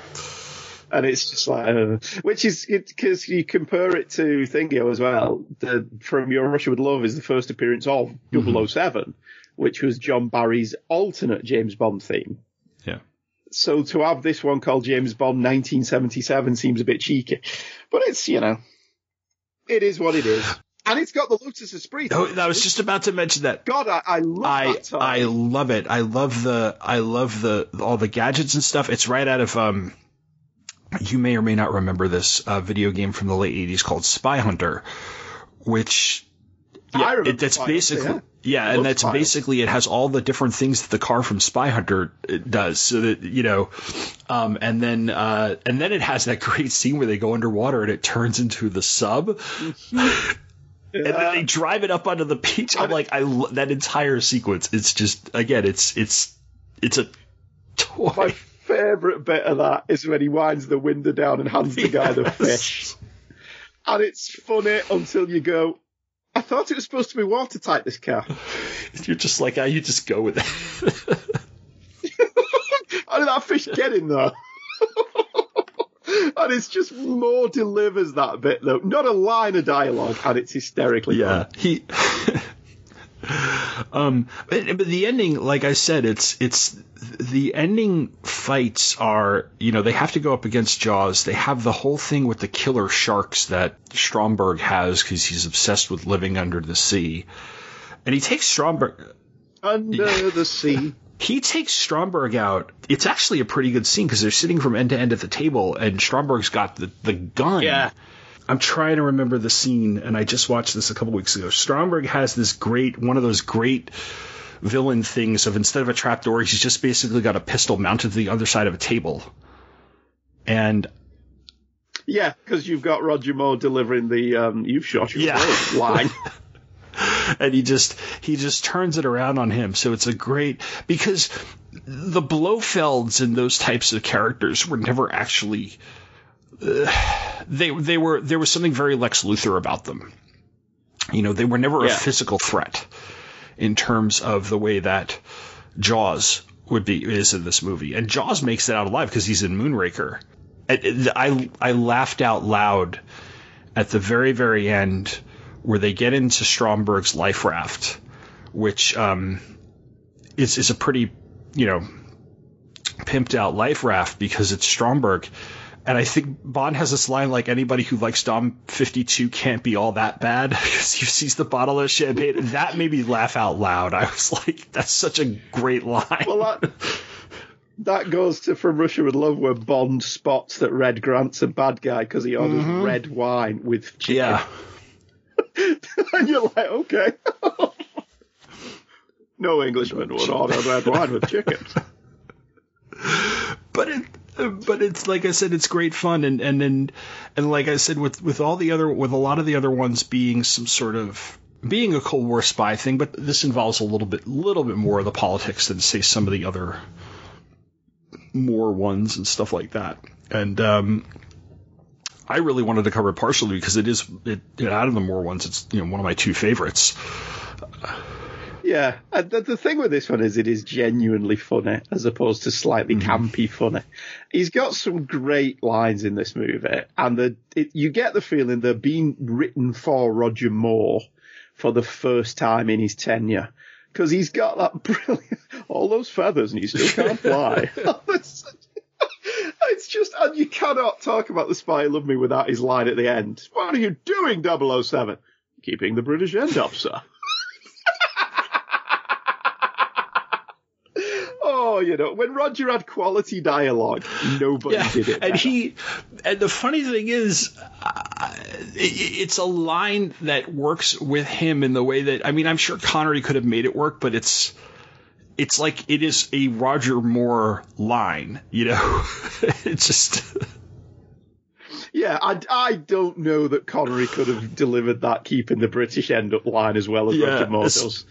And it's just like, uh, which is because you compare it to Thingio as well. The From Your Russia with Love is the first appearance of Mm-hmm. 007, which was John Barry's alternate James Bond theme. yeah. So to have this one called James Bond 1977 seems a bit cheeky, but it's you know, it is what it is, and it's got the Lotus Esprit. Oh, I was just about to mention that. God, I, I love I that time. I love it. I love the I love the all the gadgets and stuff. It's right out of um. You may or may not remember this uh, video game from the late '80s called Spy Hunter, which I remember it, that's basically yeah. yeah, and that's basically it has all the different things that the car from Spy Hunter uh, does. So that you know, um, and then uh, and then it has that <laughs> great scene where they go underwater and it turns into the sub. <laughs> And then they drive it up onto the beach. I'm like, I lo- that entire sequence. It's just again, it's it's it's a toy. My favourite bit of that is when he winds the window down and hands the guy the <laughs> fish, and it's funny until you go. I thought it was supposed to be watertight. This car. <laughs> You're just like, ah, you just go with it. How did that fish get in there? and it's just Moore delivers that bit though. Not a line of dialogue, and it's hysterically yeah, funny. he. <laughs> um, but, but the ending, like I said, it's it's the ending fights are you know they have to go up against Jaws. They have the whole thing with the killer sharks that Stromberg has because he's obsessed with living under the sea, and he takes Stromberg. Under <laughs> the sea. he takes Stromberg out. It's actually a pretty good scene because they're sitting from end to end at the table, and Stromberg's got the, the gun. Yeah. I'm trying to remember the scene, and I just watched this a couple weeks ago. Stromberg has this great, one of those great villain things of instead of a trapdoor, he's just basically got a pistol mounted to the other side of a table. And Yeah, because you've got Roger Moore delivering the um, "You've shot your Yeah. line. <laughs> and he just he just turns it around on him. So it's a great because the Blofelds and those types of characters were never actually uh, they they were there was something very Lex Luthor about them. You know, they were never a physical threat in terms of the way that Jaws would be is in this movie, and Jaws makes it out alive because he's in Moonraker. I, I I laughed out loud at the very very end where they get into Stromberg's life raft, which um, is is a pretty you know pimped out life raft because it's Stromberg. And I think Bond has this line like anybody who likes Dom 52 can't be all that bad <laughs> because he sees the bottle of champagne. That made me laugh out loud. I was like, that's such a great line. Well, that that goes to From Russia with Love, where Bond spots that Red Grant's a bad guy because he orders mm-hmm. red wine with chicken. yeah. <laughs> and you're like, okay. no Englishman would order red wine with chicken. <laughs> but it but it's like I said, it's great fun, and and and, and like I said, with with all the other with a lot of the other ones being some sort of being a Cold War spy thing, but this involves a little bit little bit more of the politics than say some of the other Moore ones and stuff like that. And um, I really wanted to cover it partially because it is it, out of the Moore ones, it's you know one of my two favorites. Yeah, and the, the thing with this one is it is genuinely funny as opposed to slightly mm-hmm. campy funny. He's got some great lines in this movie, and the it, you get the feeling they're being written for Roger Moore for the first time in his tenure. Because he's got that <laughs> brilliant, all those feathers and he still can't fly. it's, <laughs> <laughs> it's just, and you cannot talk about the spy who loved me without his line at the end. What are you doing, 007? Keeping the British end up, sir. Oh, you know, when Roger had quality dialogue, nobody did it. and he and the funny thing is uh, it, it's a line that works with him in the way that I mean I'm sure Connery could have made it work but it's it's like it is a Roger Moore line you know <laughs> it's just Yeah, I, I don't know that Connery could have delivered that keeping the British end up line as well as Yeah, Roger Moore does.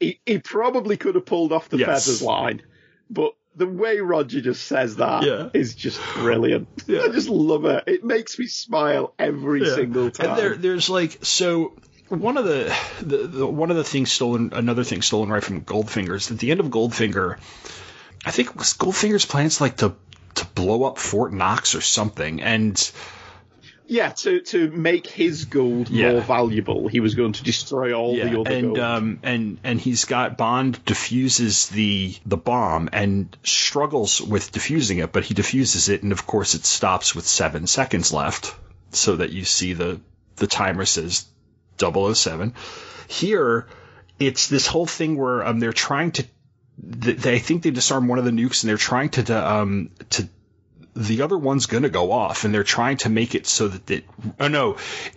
He, he probably could have pulled off the Yes. feathers line, but the way Roger just says that is Yeah. just brilliant. <laughs> Yeah. I just love it. It makes me smile every Yeah. single time. And there, there's like so one of the, the, the one of the things stolen, another thing stolen right from Goldfinger is at the end of Goldfinger, I think it was Goldfinger's plans like to to blow up Fort Knox or something, and yeah, to, to make his gold Yeah. more valuable, he was going to destroy all the other and gold. um and and he's got Bond diffuses the the bomb and struggles with diffusing it, but he diffuses it, and of course it stops with seven seconds left, so that you see the the timer says 007. Here, it's this whole thing where um they're trying to. th- They think they disarm one of the nukes, and they're trying to to, um to the other one's going to go off and they're trying to make it so that it oh no <laughs>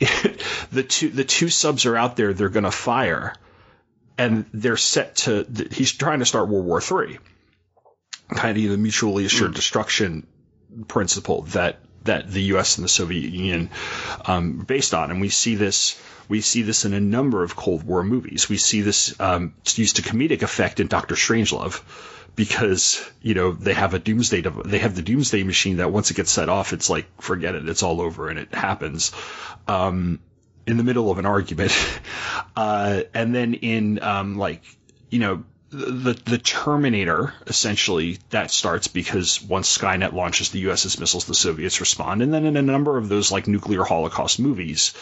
the two the two subs are out there they're going to fire and they're set to he's trying to start World War Three kind of the mutually assured destruction principle that that the U.S. and the Soviet Union um, based on, and we see this we see this in a number of Cold War movies. We see this um, used to comedic effect in Doctor Strangelove because you know they have a doomsday dev- they have the doomsday machine that once it gets set off, it's like forget it, it's all over, and it happens. Um, in the middle of an argument, <laughs> uh, and then in um, like you know the the Terminator essentially that starts because once Skynet launches the USS missiles, the Soviets respond, and then in a number of those like nuclear holocaust movies,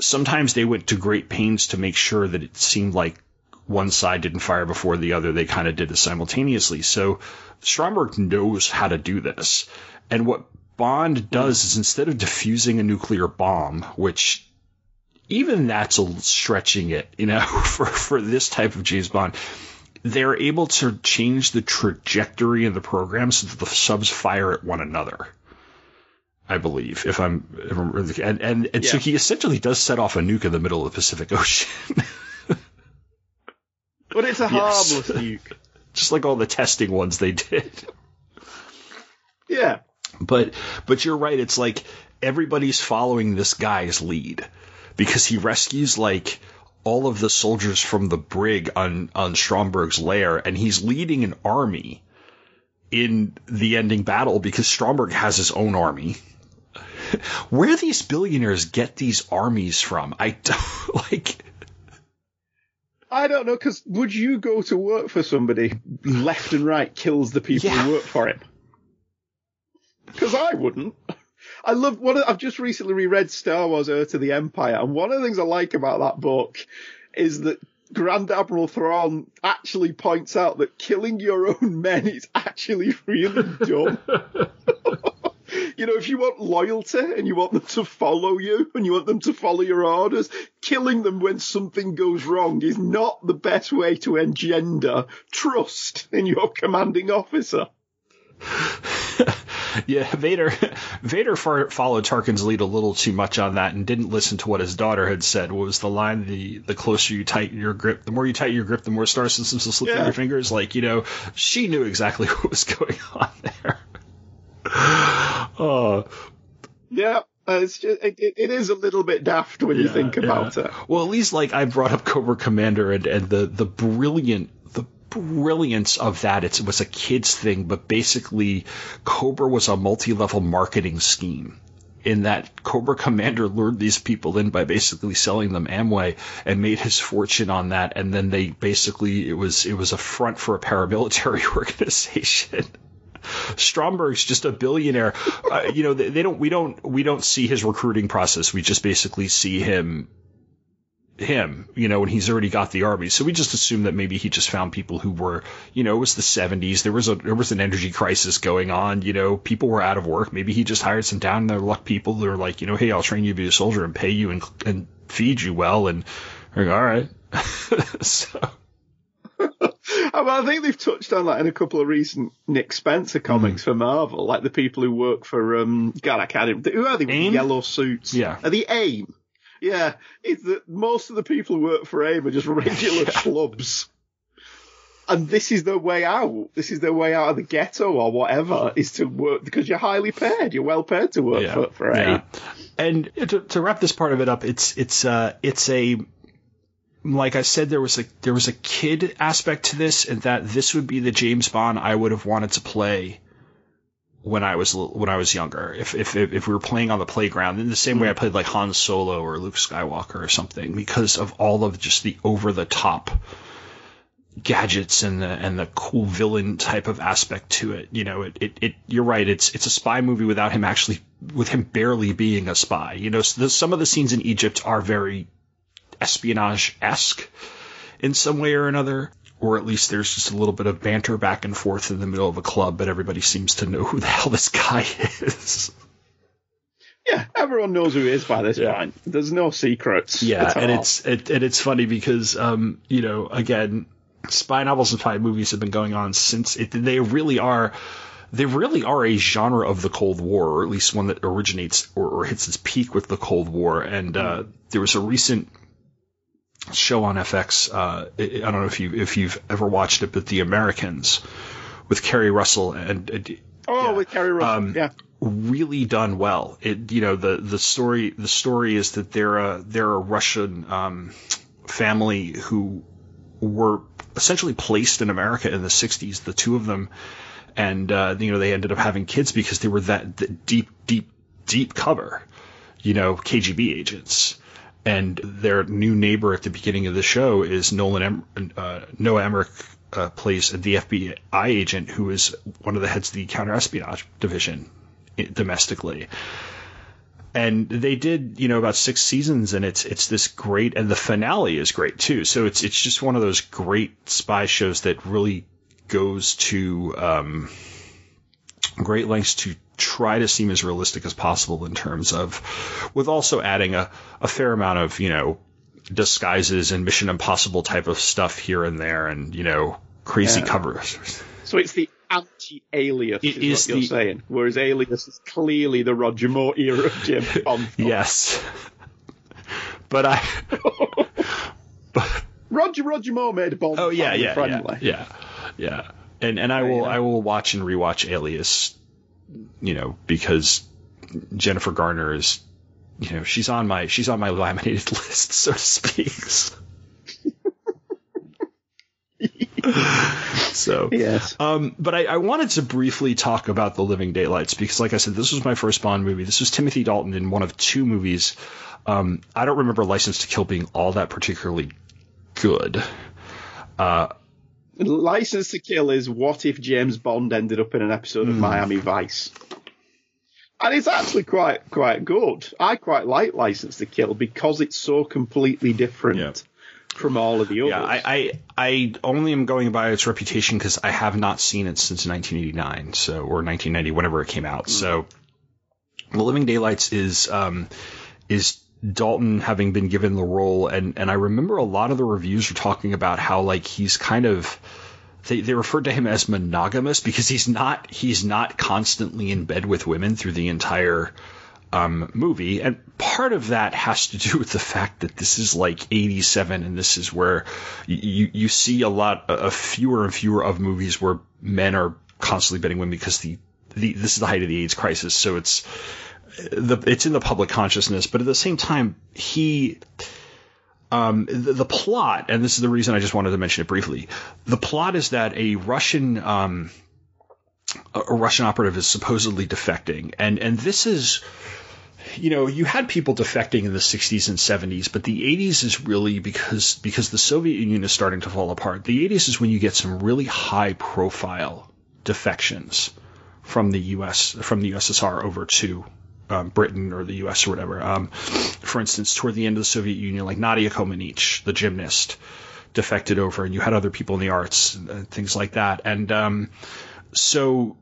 sometimes they went to great pains to make sure that it seemed like one side didn't fire before the other; they kind of did it simultaneously. So Stromberg knows how to do this, and what Bond does is instead of diffusing a nuclear bomb, which even that's a stretching it, you know, <laughs> for, for this type of James Bond. They're able to change the trajectory of the program so that the subs fire at one another. I believe, if I'm, if I'm and and, and so he essentially does set off a nuke in the middle of the Pacific <laughs> Ocean, but it's a Yes. harmless nuke. <laughs> just like all the testing ones they did. <laughs> Yeah. But but you're right. It's like everybody's following this guy's lead because he rescues like all of the soldiers from the brig on on Stromberg's lair, and he's leading an army in the ending battle because Stromberg has his own army. <laughs> Where these billionaires get these armies from, I don't like. I don't know, because would you go to work for somebody left and right kills the people Yeah. who work for him? Because I wouldn't. I love one. Of, I've just recently reread Star Wars: Heir to the Empire, and one of the things I like about that book is that Grand Admiral Thrawn actually points out that killing your own men is actually really <laughs> dumb. You know, if you want loyalty and you want them to follow you and you want them to follow your orders, killing them when something goes wrong is not the best way to engender trust in your commanding officer. <laughs> Yeah, Vader Vader far, followed Tarkin's lead a little too much on that and didn't listen to what his daughter had said. What was the line? The the closer you tighten your grip, the more you tighten your grip, the more star systems will slip through your fingers. Like you know, she knew exactly <laughs> what was going on there. <laughs> Oh, Yeah, uh, it's just, it, it, is a little bit daft when you think about yeah. it. Well, at least like I brought up Cobra Commander and, and the the brilliant the brilliance of that. It's, it was a kids thing, but basically Cobra was a multi-level marketing scheme. In that Cobra Commander lured these people in by basically selling them Amway and made his fortune on that, and then they basically it was it was a front for a paramilitary <laughs> organization. Stromberg's just a billionaire. Uh, you know, they, they don't. We don't. We don't see his recruiting process. We just basically see him, him. You know, and he's already got the army. So we just assume that maybe he just found people who were, you know, it was the '70s. There was a there was an energy crisis going on. You know, people were out of work. Maybe he just hired some down their luck people that are like, you know, hey, I'll train you to be a soldier and pay you and and feed you well. And like, all right. <laughs> so <laughs> I, think they've touched on that in a couple of recent Nick Spencer comics Hmm. for Marvel, like the people who work for um, God, I can't. even- Who are they? with the AIM? Yellow suits. Yeah. Are the AIM? Yeah, it's that most of the people who work for AIM are just regular <laughs> schlubs. And this is their way out. This is their way out of the ghetto or whatever, is to work because you're highly paid. You're well paid to work for, for AIM. Yeah. And to, to wrap this part of it up, it's it's uh it's a like I said, there was a there was a kid aspect to this, and that this would be the James Bond I would have wanted to play when I was when I was younger. If if if we were playing on the playground, in the same way I hmm. played like Han Solo or Luke Skywalker or something, because of all of just the over the top gadgets and the and the cool villain type of aspect to it. You know, it, it, it you're right. It's it's a spy movie without him actually with him barely being a spy. You know, so the, some of the scenes in Egypt are very espionage esque in some way or another. Or at least there's just a little bit of banter back and forth in the middle of a club, but everybody seems to know <laughs> who the hell this guy is. Yeah, everyone knows who he is by this Yeah. point. There's no secrets. Yeah, and all. it's it, and it's funny because um, you know, again, spy novels and spy movies have been going on since it, they really are they really are a genre of the Cold War, or at least one that originates or, or hits its peak with the Cold War. And uh, there was a recent show on FX. Uh, I don't know if you if you've ever watched it, but The Americans with Keri Russell and. and oh, yeah. with Keri Russell. Um, yeah. really done well. It you know the the story the story is that they're a they're a Russian um, family who were essentially placed in America in the 60s, the two of them, and uh, you know they ended up having kids because they were that, that deep deep deep cover, you know KGB agents. And their new neighbor at the beginning of the show is Nolan em- uh, Noah Emmerich uh, plays the FBI agent who is one of the heads of the counterespionage division domestically. And they did, you know, about six seasons, and it's it's this great, and the finale is great too. So it's it's just one of those great spy shows that really goes to um, great lengths to try to seem as realistic as possible in terms of, with also adding a, a fair amount of, you know, disguises and Mission Impossible type of stuff here and there, and you know, crazy Yeah. covers. So it's the anti-alias, It is, is what you're the- saying. Whereas alias is clearly the Roger Moore era of James <laughs> Bond. Yes, but I. <laughs> Roger Roger Moore made a Bond Oh yeah, yeah, friendly. yeah, yeah, yeah. And and I will I will watch and rewatch Alias, you know, because Jennifer Garner is, you know, she's on my she's on my laminated <laughs> list, so to speak. <laughs> so Yes. um, but I, I wanted to briefly talk about the Living Daylights because, like I said, this was my first Bond movie. This was Timothy Dalton in one of two movies. Um, I don't remember License to Kill being all that particularly good. License to Kill is what if James Bond ended up in an episode of Miami Vice. And it's actually quite quite good. I quite like License to Kill because it's so completely different Yeah. from all of the others. Yeah, I, I, I only am going by its reputation because I have not seen it since 1989, so or 1990, whenever it came out. So, The Living Daylights is um, is Dalton having been given the role, and and I remember a lot of the reviews were talking about how like he's kind of they, they referred to him as monogamous because he's not he's not constantly in bed with women through the entire um, movie, and part of that has to do with the fact that this is like '87, and this is where you you see a lot of fewer and fewer of movies where men are constantly betting women because the, the this is the height of the AIDS crisis, so it's the it's in the public consciousness, but at the same time he um, the, the plot, and this is the reason I just wanted to mention it briefly. The plot is that a Russian um, a Russian operative is supposedly defecting, and and this is. You know, you had people defecting in the 60s and 70s, but the 80s is really because because the Soviet Union is starting to fall apart. The 80s is when you get some really high profile defections from the US from the USSR over to um, Britain or the U.S. or whatever. Um, for instance, toward the end of the Soviet Union, like Nadia Comaneci, the gymnast, defected over, and you had other people in the arts and, things like that. And um, so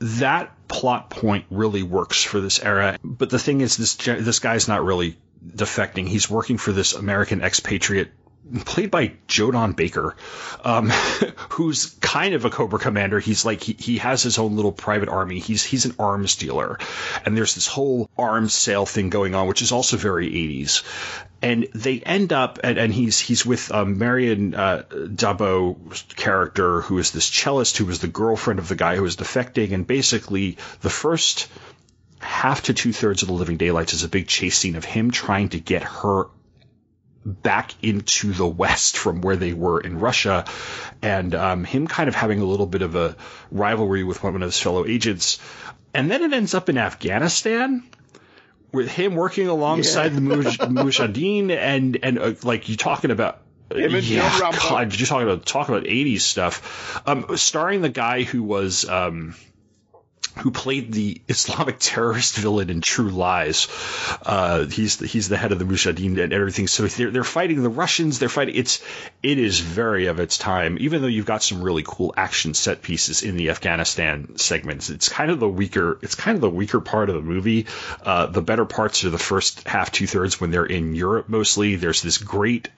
that plot point really works for this era. But the thing is, this this guy's not really defecting. He's working for this American expatriate played by Joe Don Baker, um, <laughs> who's kind of a Cobra commander. He's like he, he has his own little private army. He's he's an arms dealer, and there's this whole arms sale thing going on, which is also very 80s. And they end up, and, and he's he's with um, Maryam uh, d'Abo's character, who is this cellist who was the girlfriend of the guy who was defecting, and basically the first half to two thirds of the Living Daylights is a big chase scene of him trying to get her back into the West from where they were in Russia, and um, him kind of having a little bit of a rivalry with one of his fellow agents. And then it ends up in Afghanistan with him working alongside the Muj- Mujahideen and and uh, like you talking about. Him yeah, God, you're talking about talk about '80s stuff. Um, starring the guy who was um, who played the Islamic terrorist villain in True Lies. Uh, he's the, he's the head of the Mujahideen and everything. So they're they're fighting the Russians. They're fighting. It's it is very of its time. Even though you've got some really cool action set pieces in the Afghanistan segments, it's kind of the weaker. It's kind of the weaker part of the movie. Uh, the better parts are the first half, two thirds when they're in Europe mostly. There's this great.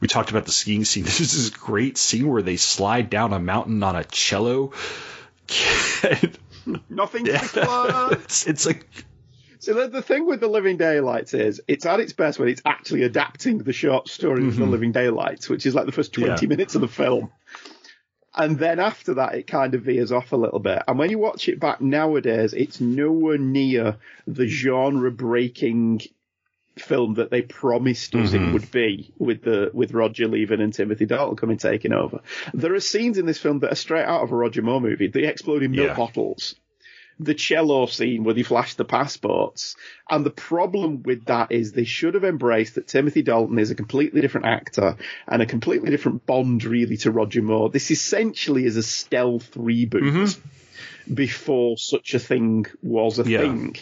We talked about the skiing scene. <laughs> There's this great scene where they slide down a mountain on a cello. <laughs> <laughs> Nothing particular. it's, <laughs> it's like So the, the thing with the Living Daylights is it's at its best when it's actually adapting the short story of the Living Daylights, which is like the first 20 Mm-hmm. Yeah. minutes of the film. And then after that, it kind of veers off a little bit. And when you watch it back nowadays, it's nowhere near the genre breaking film that they promised us Mm-hmm. it would be with the with Roger leaving and Timothy Dalton coming taking over. There are scenes in this film that are straight out of a Roger Moore movie. The exploding milk Yeah. bottles the cello scene where they flash the passports. And the problem with that is they should have embraced that Timothy Dalton is a completely different actor and a completely different bond really to Roger Moore. This essentially is a stealth reboot before such a thing was a Yeah. thing.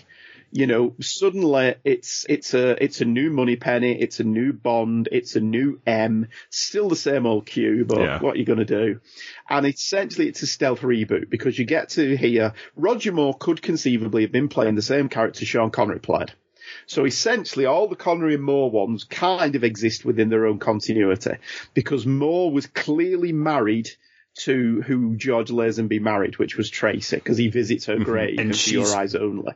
You know, suddenly it's it's a it's a new Moneypenny, it's a new Bond, it's a new M, still the same old Q, but Yeah. what are you going to do? And essentially, it's a stealth reboot because you get to hear Roger Moore could conceivably have been playing the same character Sean Connery played. So essentially, all the Connery and Moore ones kind of exist within their own continuity because Moore was clearly married to who George Lazenby married, which was Tracy, because he visits her mm-hmm. grave And and, your eyes only.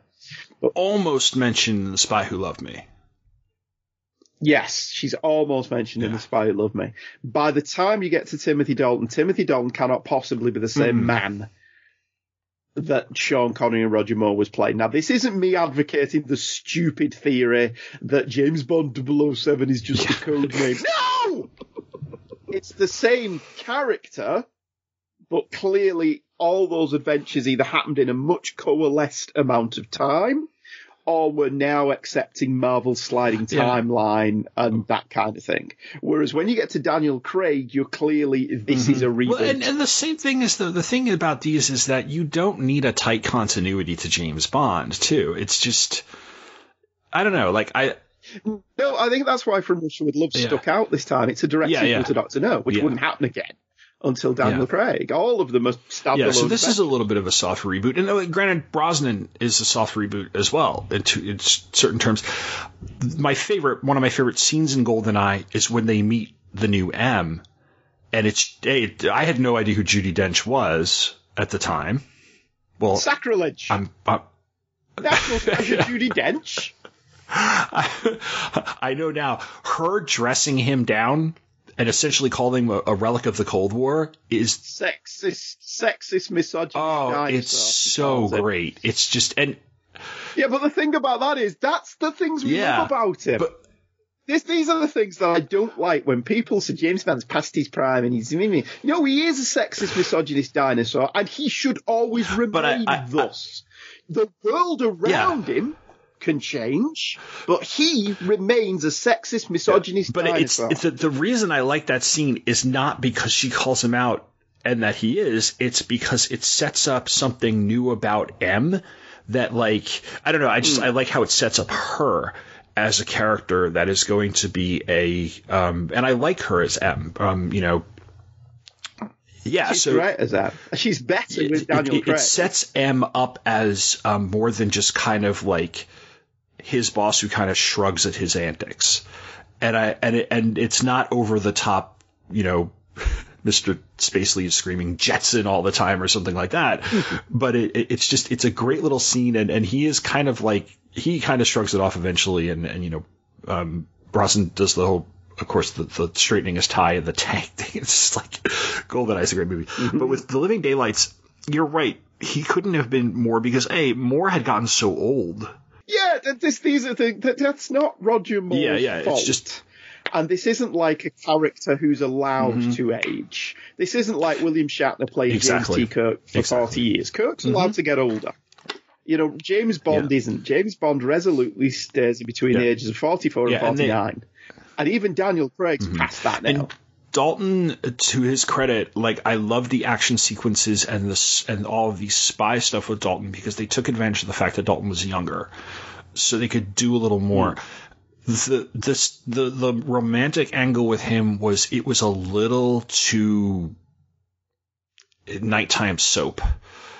Almost mentioned in The Spy Who Loved Me. Yes, she's almost mentioned in The Spy Who Loved Me. By the time you get to Timothy Dalton, Timothy Dalton cannot possibly be the same Mm. man that Sean Connery and Roger Moore was playing. Now, this isn't me advocating the stupid theory that James Bond 007 is just a code name. <laughs> No! It's the same character, but clearly all those adventures either happened in a much coalesced amount of time or we're now accepting Marvel's sliding Yeah. timeline and oh. that kind of thing. Whereas when you get to Daniel Craig, you're clearly this mm-hmm. is a reboot. Well, and, and the same thing is the the thing about these is that you don't need a tight continuity to James Bond too. It's just I don't know, like I no, I think that's why From Russia with Love Yeah. stuck out this time. It's a direct Yeah, sequel yeah. to Doctor No, which Yeah. wouldn't happen again until Daniel Yeah. Craig. All of them are standalone. yeah. So this is a little bit of a soft reboot, and uh, granted, Brosnan is a soft reboot as well in, to, in certain terms. My favorite, one of my favorite scenes in GoldenEye is when they meet the new M, and it's it, I had no idea who Judi Dench was at the time. Well, Sacrilege. I'm, I'm National treasure <laughs> Judi Dench. <laughs> I know now. Her dressing him down and essentially calling him a, a relic of the Cold War is Sexist, sexist, misogynist. oh, dinosaur, it's so calls it. great. It's just and Yeah, but the thing about that is, that's the things we Yeah, love about him. but- this, these are the things that I don't like when people say James Van's past his prime and he's. you No, he is a sexist, misogynist dinosaur, and he should always remain I- I- thus. the world around him can change, but he remains a sexist, misogynist but it's, it's the, the reason I like that scene is not because she calls him out and that he is. It's because it sets up something new about M that like I don't know. I just I like how it sets up her as a character that is going to be a um and I like her as M. Um, you know. Yeah, She's so great as that. She's better with Daniel it- Craig. it sets M up as um, more than just kind of like his boss who kind of shrugs at his antics, and I and it, and it's not over the top, you know. Mr. Spacely is screaming Jetson all the time or something like that. <laughs> but it, it, it's just, it's a great little scene. And, and he is kind of like, he kind of shrugs it off eventually. And, and you know, um, Brosnan does the whole, of course, the, the straightening his tie and the tank <laughs> thing. It's just like Goldeneye's a great movie. But with The Living Daylights, you're right. He couldn't have been more because A, Moore had gotten so old. Yeah, this, these are things that that's not Roger Moore's Yeah, yeah, it's just- and this isn't like a character who's allowed to age. This isn't like William Shatner playing Mm-hmm. Exactly. James T. Kirk for Exactly. Mm-hmm. 40 years. Kirk's allowed to get older. You know, James Bond Yeah. isn't. James Bond resolutely stays in between the ages of 44 Yeah, and and they- 49. And, even Daniel Craig's past that now. And Dalton, to his credit, like I love the action sequences and this and all of the spy stuff with Dalton because they took advantage of the fact that Dalton was younger, so they could do a little more. The this the the romantic angle with him was it was a little too nighttime soap.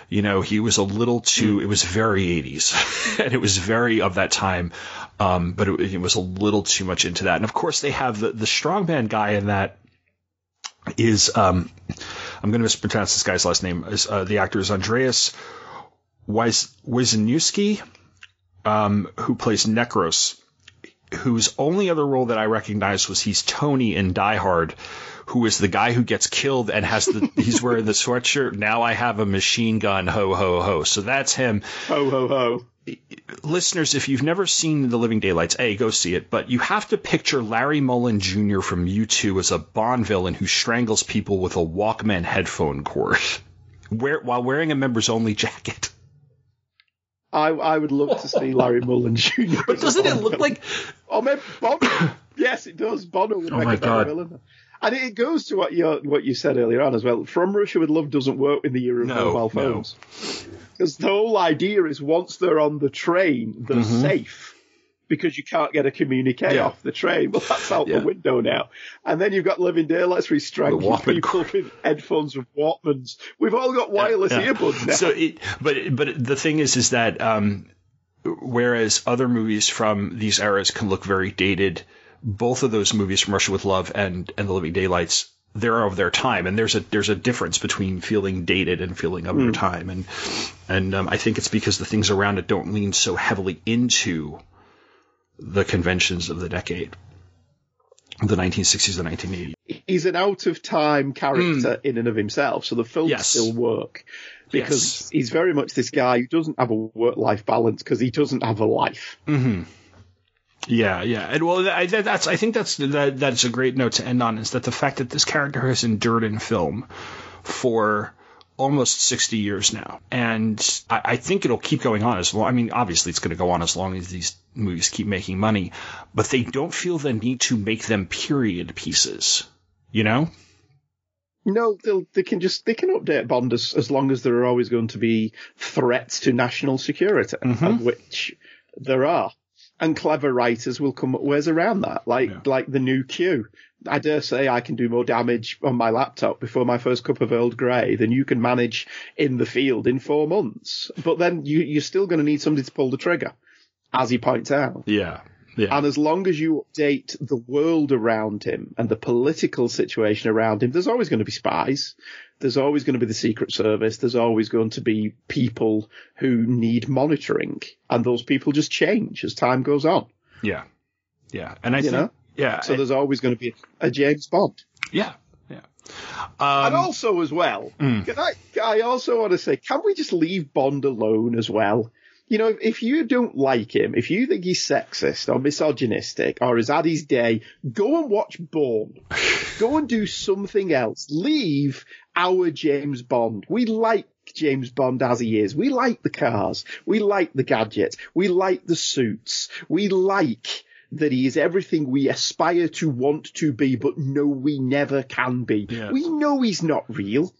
You know, he was a little too. It was very 80s, <laughs> and it was very of that time. Um, but it, it was a little too much into that. And of course, they have the the strongman guy in that is um, I'm going to mispronounce this guy's last name. Uh, the actor is Andreas Wisniewski, um, who plays Necros, whose only other role that I recognized was he's Tony in Die Hard, who is the guy who gets killed and has the <laughs> he's wearing the sweatshirt. Now I have a machine gun, ho ho ho. So that's him Ho, ho, ho. listeners, if you've never seen The Living Daylights, A, go see it, but you have to picture Larry Mullen Jr. from U2 as a Bond villain who strangles people with a Walkman headphone cord <laughs> wear, while wearing a members only jacket. I, I would love to see Larry Mullen Jr. <laughs> But doesn't it look like. Oh, maybe Bono. yes, it does. Bono would Oh make my a God. villain. And it goes to what you what you said earlier on as well. From Russia with Love doesn't work in the era of No, mobile phones. Because the whole idea is once they're on the train, they're safe. Because you can't get a communique Mm-hmm. Yeah. off the train. <laughs> Well, that's out Yeah. the window now. And then you've got Living Daylights where he's strangling people with headphones with Walkmans. We've all got wireless Yeah. earbuds now. So it, but but the thing is, is that um, whereas other movies from these eras can look very dated, both of those movies from Russia with Love and and The Living Daylights, they're of their time, and there's a there's a difference between feeling dated and feeling of your time, and and um, I think it's because the things around it don't lean so heavily into the conventions of the decade, the 1960s, the 1980s. he's an out of time character in and of himself, so the films Hmm. Yes. still work because Yes. he's very much this guy who doesn't have a work life balance because he doesn't have a life. Yeah, yeah, and well, I, that- that's I think that's that that's a great note to end on is that the fact that this character has endured in film for almost sixty years now, and I, I think it'll keep going on as long. I mean, obviously, it's going to go on as long as these movies keep making money, but they don't feel the need to make them period pieces. You know? No, they'll, they can just they can update Bond as, as long as there are always going to be threats to national security, Mm-hmm. of which there are. And clever writers will come up ways around that, like like the new Q. I dare say I can do more damage on my laptop before my first cup of Earl Grey than you can manage in the field in four months. But then you, you're still going to need somebody to pull the trigger, as he points out. Yeah. Yeah. And as long as you update the world around him and the political situation around him, there's always going to be spies. There's always going to be the Secret Service. There's always going to be people who need monitoring. And those people just change as time goes on. Yeah. Yeah. And I You think, know? yeah. So I- there's always going to be a James Bond. yeah. Yeah. and Um, also as well, Mm. can I, I also want to say, can we just leave Bond alone as well? You know, if, you don't like him, if you think he's sexist or misogynistic or has had his day, go and watch Bourne. <laughs> go and do something else. Leave our James Bond. We like James Bond as he is. We like the cars. We like the gadgets. We like the suits. We like that he is everything we aspire to want to be, but know we never can be. Yeah. We know he's not real.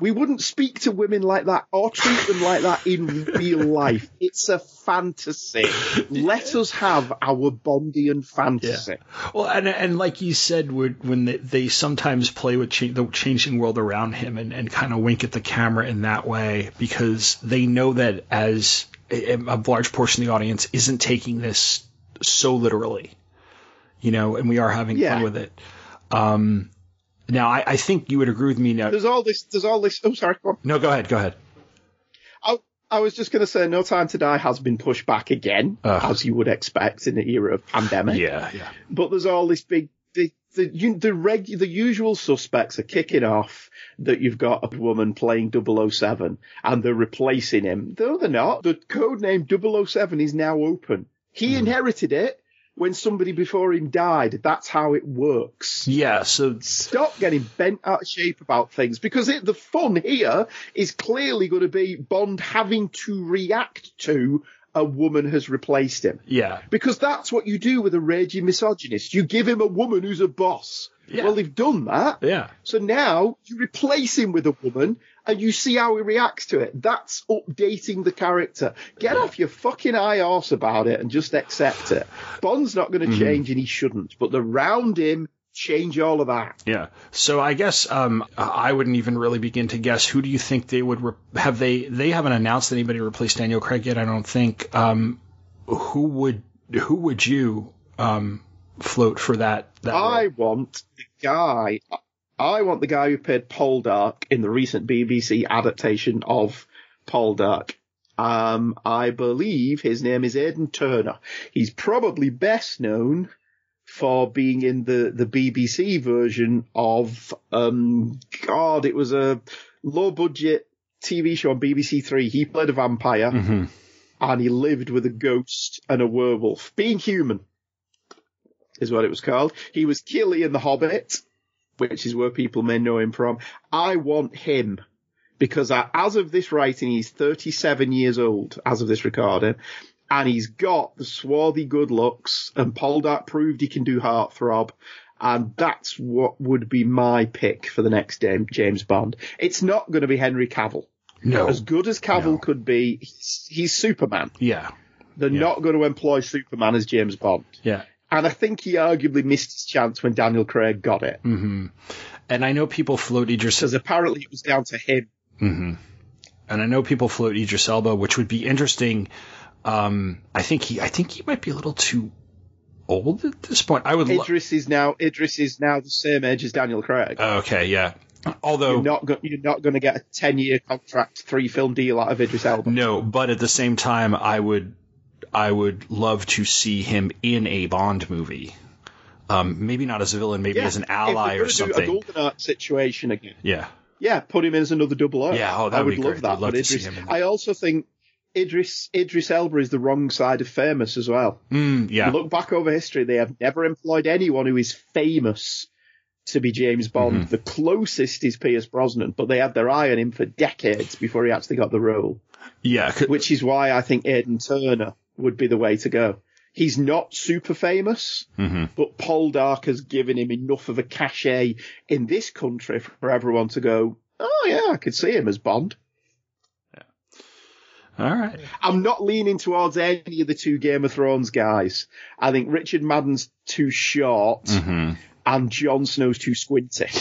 We wouldn't speak to women like that or treat them like that in real life. It's a fantasy. Let us have our Bondian fantasy. Well, and and like you said, when when they, they sometimes play with cha- the changing world around him and, and kind of wink at the camera in that way because they know that as a, a large portion of the audience isn't taking this so literally, you know, and we are having Yeah. fun with it. Um, now, I, I think you would agree with me now. There's all this, there's all this, oh sorry, go. No, go ahead, go ahead. I, I was just going to say, No Time to Die has been pushed back again, Ugh. as you would expect in the era of pandemic. Yeah, yeah. But there's all this big, the the you- the reg, the usual suspects are kicking off that you've got a woman playing 007 and they're replacing him. No, they're not. The code name 007 is now open. He hmm. inherited it when somebody before him died. That's how it works. Yeah, so Stop getting bent out of shape about things because it, the fun here is clearly going to be Bond having to react to a woman has replaced him. yeah, Because that's what you do with a raging misogynist. You give him a woman who's a boss. Yeah. Well, they've done that. yeah. So now you replace him with a woman and you see how he reacts to it. That's updating the character. Get off your fucking high arse about it and just accept it. Bond's not going to Mm-hmm. change and he shouldn't, but the round him change all of that. Yeah. So I guess um, I wouldn't even really begin to guess. Who do you think they would re- have? They they haven't announced anybody replace Daniel Craig yet. I don't think. Um, who would who would you um, float for that? that I role? want the guy. I want the guy who played Poldark in the recent BBC adaptation of Poldark. Um, I believe his name is Aidan Turner. He's probably best known for being in the, the BBC version of, um, God, it was a low budget TV show on BBC Three. He played a vampire Mhm. and he lived with a ghost and a werewolf. Being human is what it was called. He was Kili in The Hobbit, which is where people may know him from. I want him because uh, as of this writing, he's 37 years old as of this recording. And he's got the swarthy good looks, and Poldark proved he can do heartthrob, and that's what would be my pick for the next James Bond. It's not going to be Henry Cavill. No. As good as Cavill No. could be, he's, he's Superman. Yeah. They're Yeah. not going to employ Superman as James Bond. Yeah. And I think he arguably missed his chance when Daniel Craig got it. hmm And I know people float Idris. Because apparently it was down to him. hmm And I know people float Idris Elba, which would be interesting. Um, I think he. I think he might be a little too old at this point. I would. Lo- Idris is now Idris is now the same age as Daniel Craig. okay. Yeah. Although you're not go- you're not going to get a ten year contract, three film deal out of Idris Elba. No, but at the same time, I would, I would love to see him in a Bond movie. Um, maybe not as a villain, maybe as an ally or if they're gonna something. Do a GoldenEye situation again. yeah, Yeah, put him in as another double O. Yeah, oh, that I would love that. Love but Idris, that. I also think Idris Idris Elba is the wrong side of famous as well. mm, yeah, Look back over history; they have never employed anyone who is famous to be James Bond. Mm-hmm. The closest is Pierce Brosnan, but they had their eye on him for decades before he actually got the role. yeah. Which is why I think Aidan Turner would be the way to go. He's not super famous, mhm. but Poldark has given him enough of a cachet in this country for everyone to go, oh yeah, I could see him as Bond. All right. I'm not leaning towards any of the two Game of Thrones guys. I think Richard Madden's too short Mhm. and Jon Snow's too squinty. <laughs>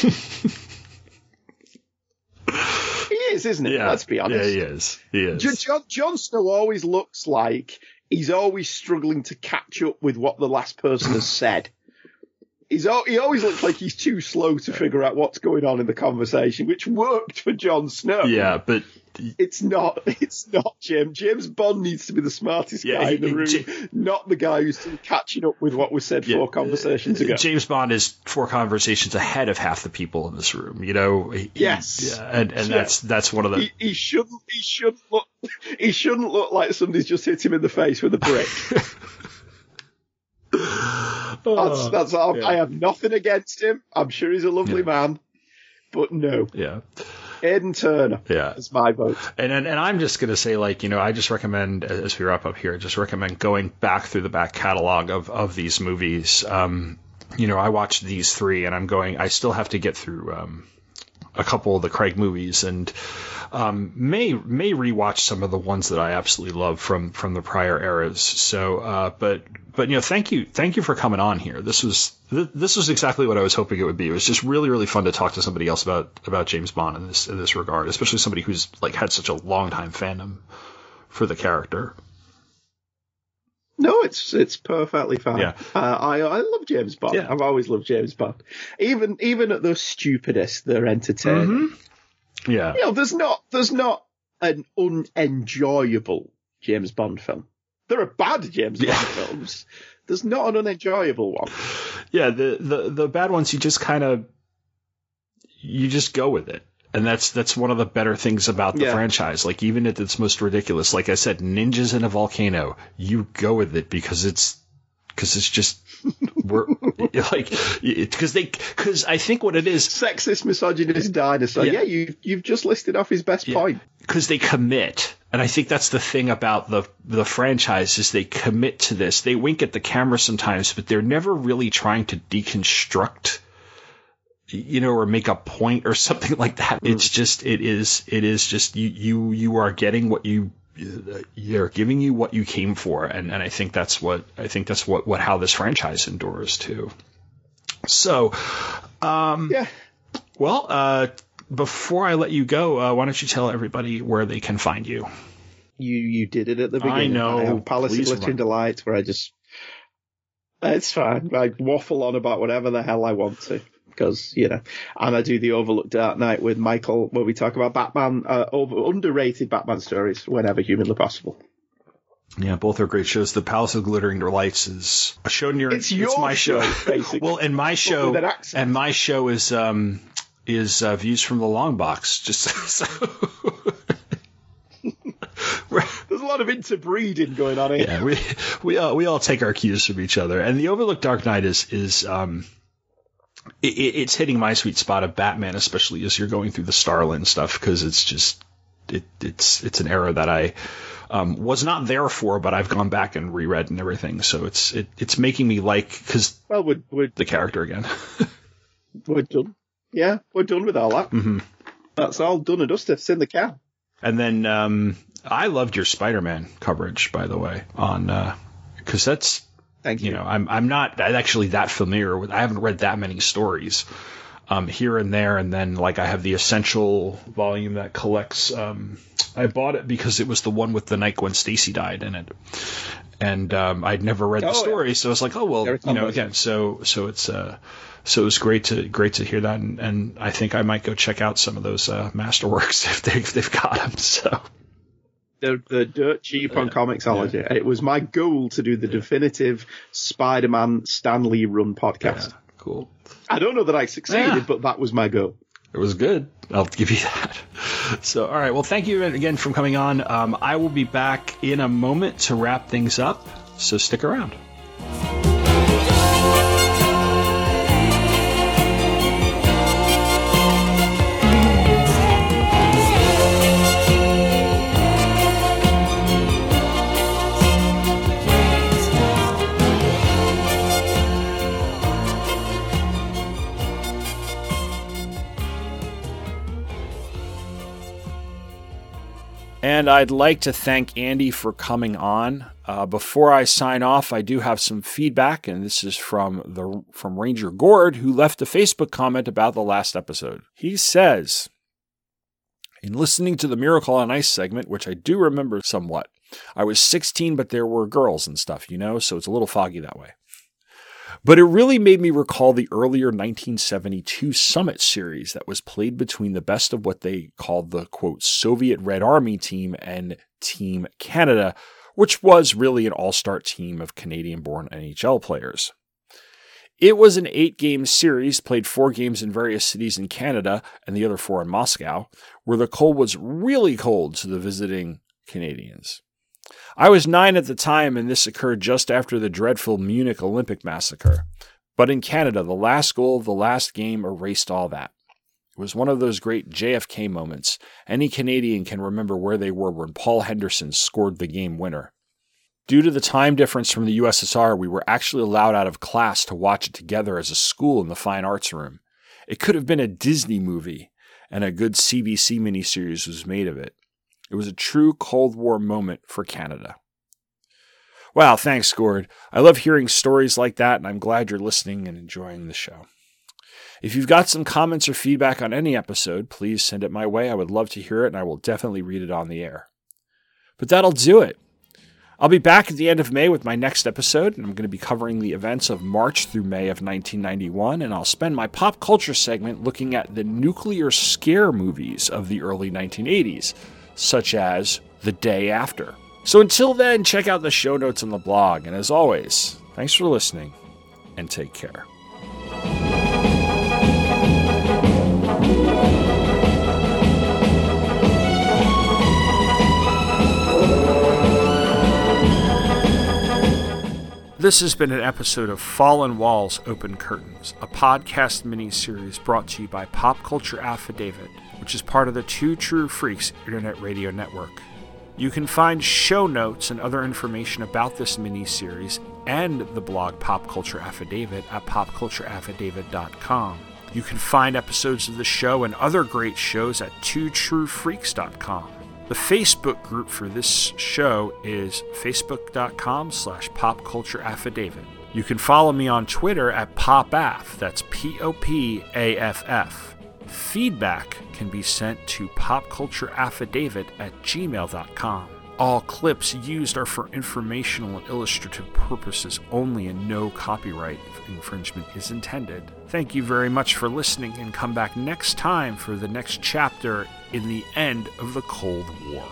he is, isn't it? Yeah, Let's be honest. Yeah, he is. He is. Jon Snow always looks like he's always struggling to catch up with what the last person has said. He's he always looks like he's too slow to figure out what's going on in the conversation, which worked for Jon Snow. Yeah, but It's not. <laughs> It's not James. James Bond needs to be the smartest Yeah, guy in the room, J- not the guy who's catching up with what was said Yeah. four conversations uh, ago. James Bond is four conversations ahead of half the people in this room. You know. He- Yes. Yeah, and and that's that's one of the. he, he shouldn't. He shouldn't look. <laughs> He shouldn't look like somebody's just hit him in the face with a brick. <laughs> That's that's all. I have nothing against him. I'm sure he's a lovely man, but no, yeah. Aidan Turner Yeah. is my vote. And, and and I'm just gonna say like you know I just recommend as we wrap up here just recommend going back through the back catalog of of these movies. Um, you know I watched these three and I'm going I still have to get through um, a couple of the Craig movies and um, may may rewatch some of the ones that I absolutely love from from the prior eras. So uh, but but you know thank you thank you for coming on here. This was th- this was exactly what I was hoping it would be. It was just really really fun to talk to somebody else about about James Bond in this in this regard, especially somebody who's like had such a long time fandom for the character. No, it's it's perfectly fine. Yeah. Uh, I I love James Bond. Yeah. I've always loved James Bond. Even even at the stupidest, they're entertaining. Yeah. You know, there's not there's not an unenjoyable James Bond film. There are bad James Yeah. Bond <laughs> films. There's not an unenjoyable one. Yeah, the the the bad ones you just kind of you just go with it. And that's that's one of the better things about the Yeah. franchise. Like even at its most ridiculous, like I said, ninjas in a volcano, you go with it because it's because it's just <laughs> we're <laughs> like because they because I think what it is Sexist, misogynist dinosaur. Yeah. Yeah, you you've just listed off his best point. because they commit and i think that's the thing about the the franchise is they commit to this they wink at the camera sometimes but they're never really trying to deconstruct you know or make a point or <laughs> something like that it's just it is it is just you you you are getting what you they're giving you what you came for and and i think that's what i think that's what what how this franchise endures too so Yeah. well, uh, before I let you go, uh, why don't you tell everybody where they can find you? You you did it at the beginning. I know. have Palace of Please Glittering run. Delight, where I just it's fine. I waffle on about whatever the hell I want to. Because you know, and I do the Overlooked Dark Knight with Michael, where we talk about Batman, uh, over underrated Batman stories whenever humanly possible. Yeah, both are great shows. The Palace of Glittering Delights is a show near. It's your it's my show. show, basically. well, and my show, with an accent. and my show is um is uh, views from the long box. Just so. <laughs> There's a lot of interbreeding going on here. yeah, we we all, we all take our cues from each other, and the Overlooked Dark Knight is is um, it, it- it's hitting my sweet spot of Batman, especially as you're going through the Starlin stuff, because it's just it it's it's an era that I um, was not there for, but I've gone back and reread and everything, so it's it, it's making me like because Well, we're, we're the character again. <laughs> we're done. Yeah, we're done with all that. Mhm. That's all done and dusted. It's in the can. And then um, I loved your Spider-Man coverage, by the way, on because that's Thank you. you know I'm I'm not actually that familiar with. I haven't read that many stories um, here and there, and then like I have the essential volume that collects. Um, I bought it because it was the one with the night Gwen Stacy died in it, and um, I'd never read the Oh, yeah. story, so I was like, oh well, you know, again, so so it's uh, so it was great to great to hear that, and, and I think I might go check out some of those uh, masterworks <laughs> if they if they've got them. So. The, the dirt cheap on Comixology. It was my goal to do the definitive Spider-Man Stan Lee run podcast. Cool. I don't know that I succeeded, Yeah. but that was my goal. It was good. I'll give you that. So, all right. Well, thank you again for coming on. Um, I will be back in a moment to wrap things up. So stick around. And I'd like to thank Andy for coming on. Uh, before I sign off, I do have some feedback, and this is from the from Ranger Gord, who left a Facebook comment about the last episode. He says, "In listening to the Miracle on Ice segment, which I do remember somewhat, I was 16, but there were girls and stuff, you know, so it's a little foggy that way. But it really made me recall the earlier 1972 Summit series that was played between the best of what they called the quote Soviet Red Army team and Team Canada, which was really an all star team of Canadian born NHL players. It was an eight game series, played four games in various cities in Canada and the other four in Moscow, where the cold was really cold to the visiting Canadians. I was nine at the time, and this occurred just after the dreadful Munich Olympic massacre. But in Canada, the last goal of the last game erased all that. It was one of those great JFK moments. Any Canadian can remember where they were when Paul Henderson scored the game winner. Due to the time difference from the USSR, we were actually allowed out of class to watch it together as a school in the fine arts room. It could have been a Disney movie, and a good CBC miniseries was made of it. It was a true Cold War moment for Canada. Wow, thanks, Gord. I love hearing stories like that, and I'm glad you're listening and enjoying the show. If you've got some comments or feedback on any episode, please send it my way. I would love to hear it, and I will definitely read it on the air. But that'll do it. I'll be back at the end of May with my next episode, and I'm going to be covering the events of March through May of 1991, and I'll spend my pop culture segment looking at the nuclear scare movies of the early 1980s, such as The Day After. So until then, check out the show notes on the blog, and as always, thanks for listening, and take care. This has been an episode of Fallen Walls, Open Curtains, a podcast mini-series brought to you by Pop Culture Affidavit, which is part of the Two True Freaks Internet Radio Network. You can find show notes and other information about this mini-series and the blog Pop Culture Affidavit at popcultureaffidavit.com. You can find episodes of the show and other great shows at twotruefreaks.com. The Facebook group for this show is facebook.com slash popcultureaffidavit. You can follow me on Twitter at popaff, that's P-O-P-A-F-F. Feedback can be sent to popcultureaffidavit at gmail.com. All clips used are for informational and illustrative purposes only, and no copyright infringement is intended. Thank you very much for listening, and come back next time for the next chapter in the end of the Cold War.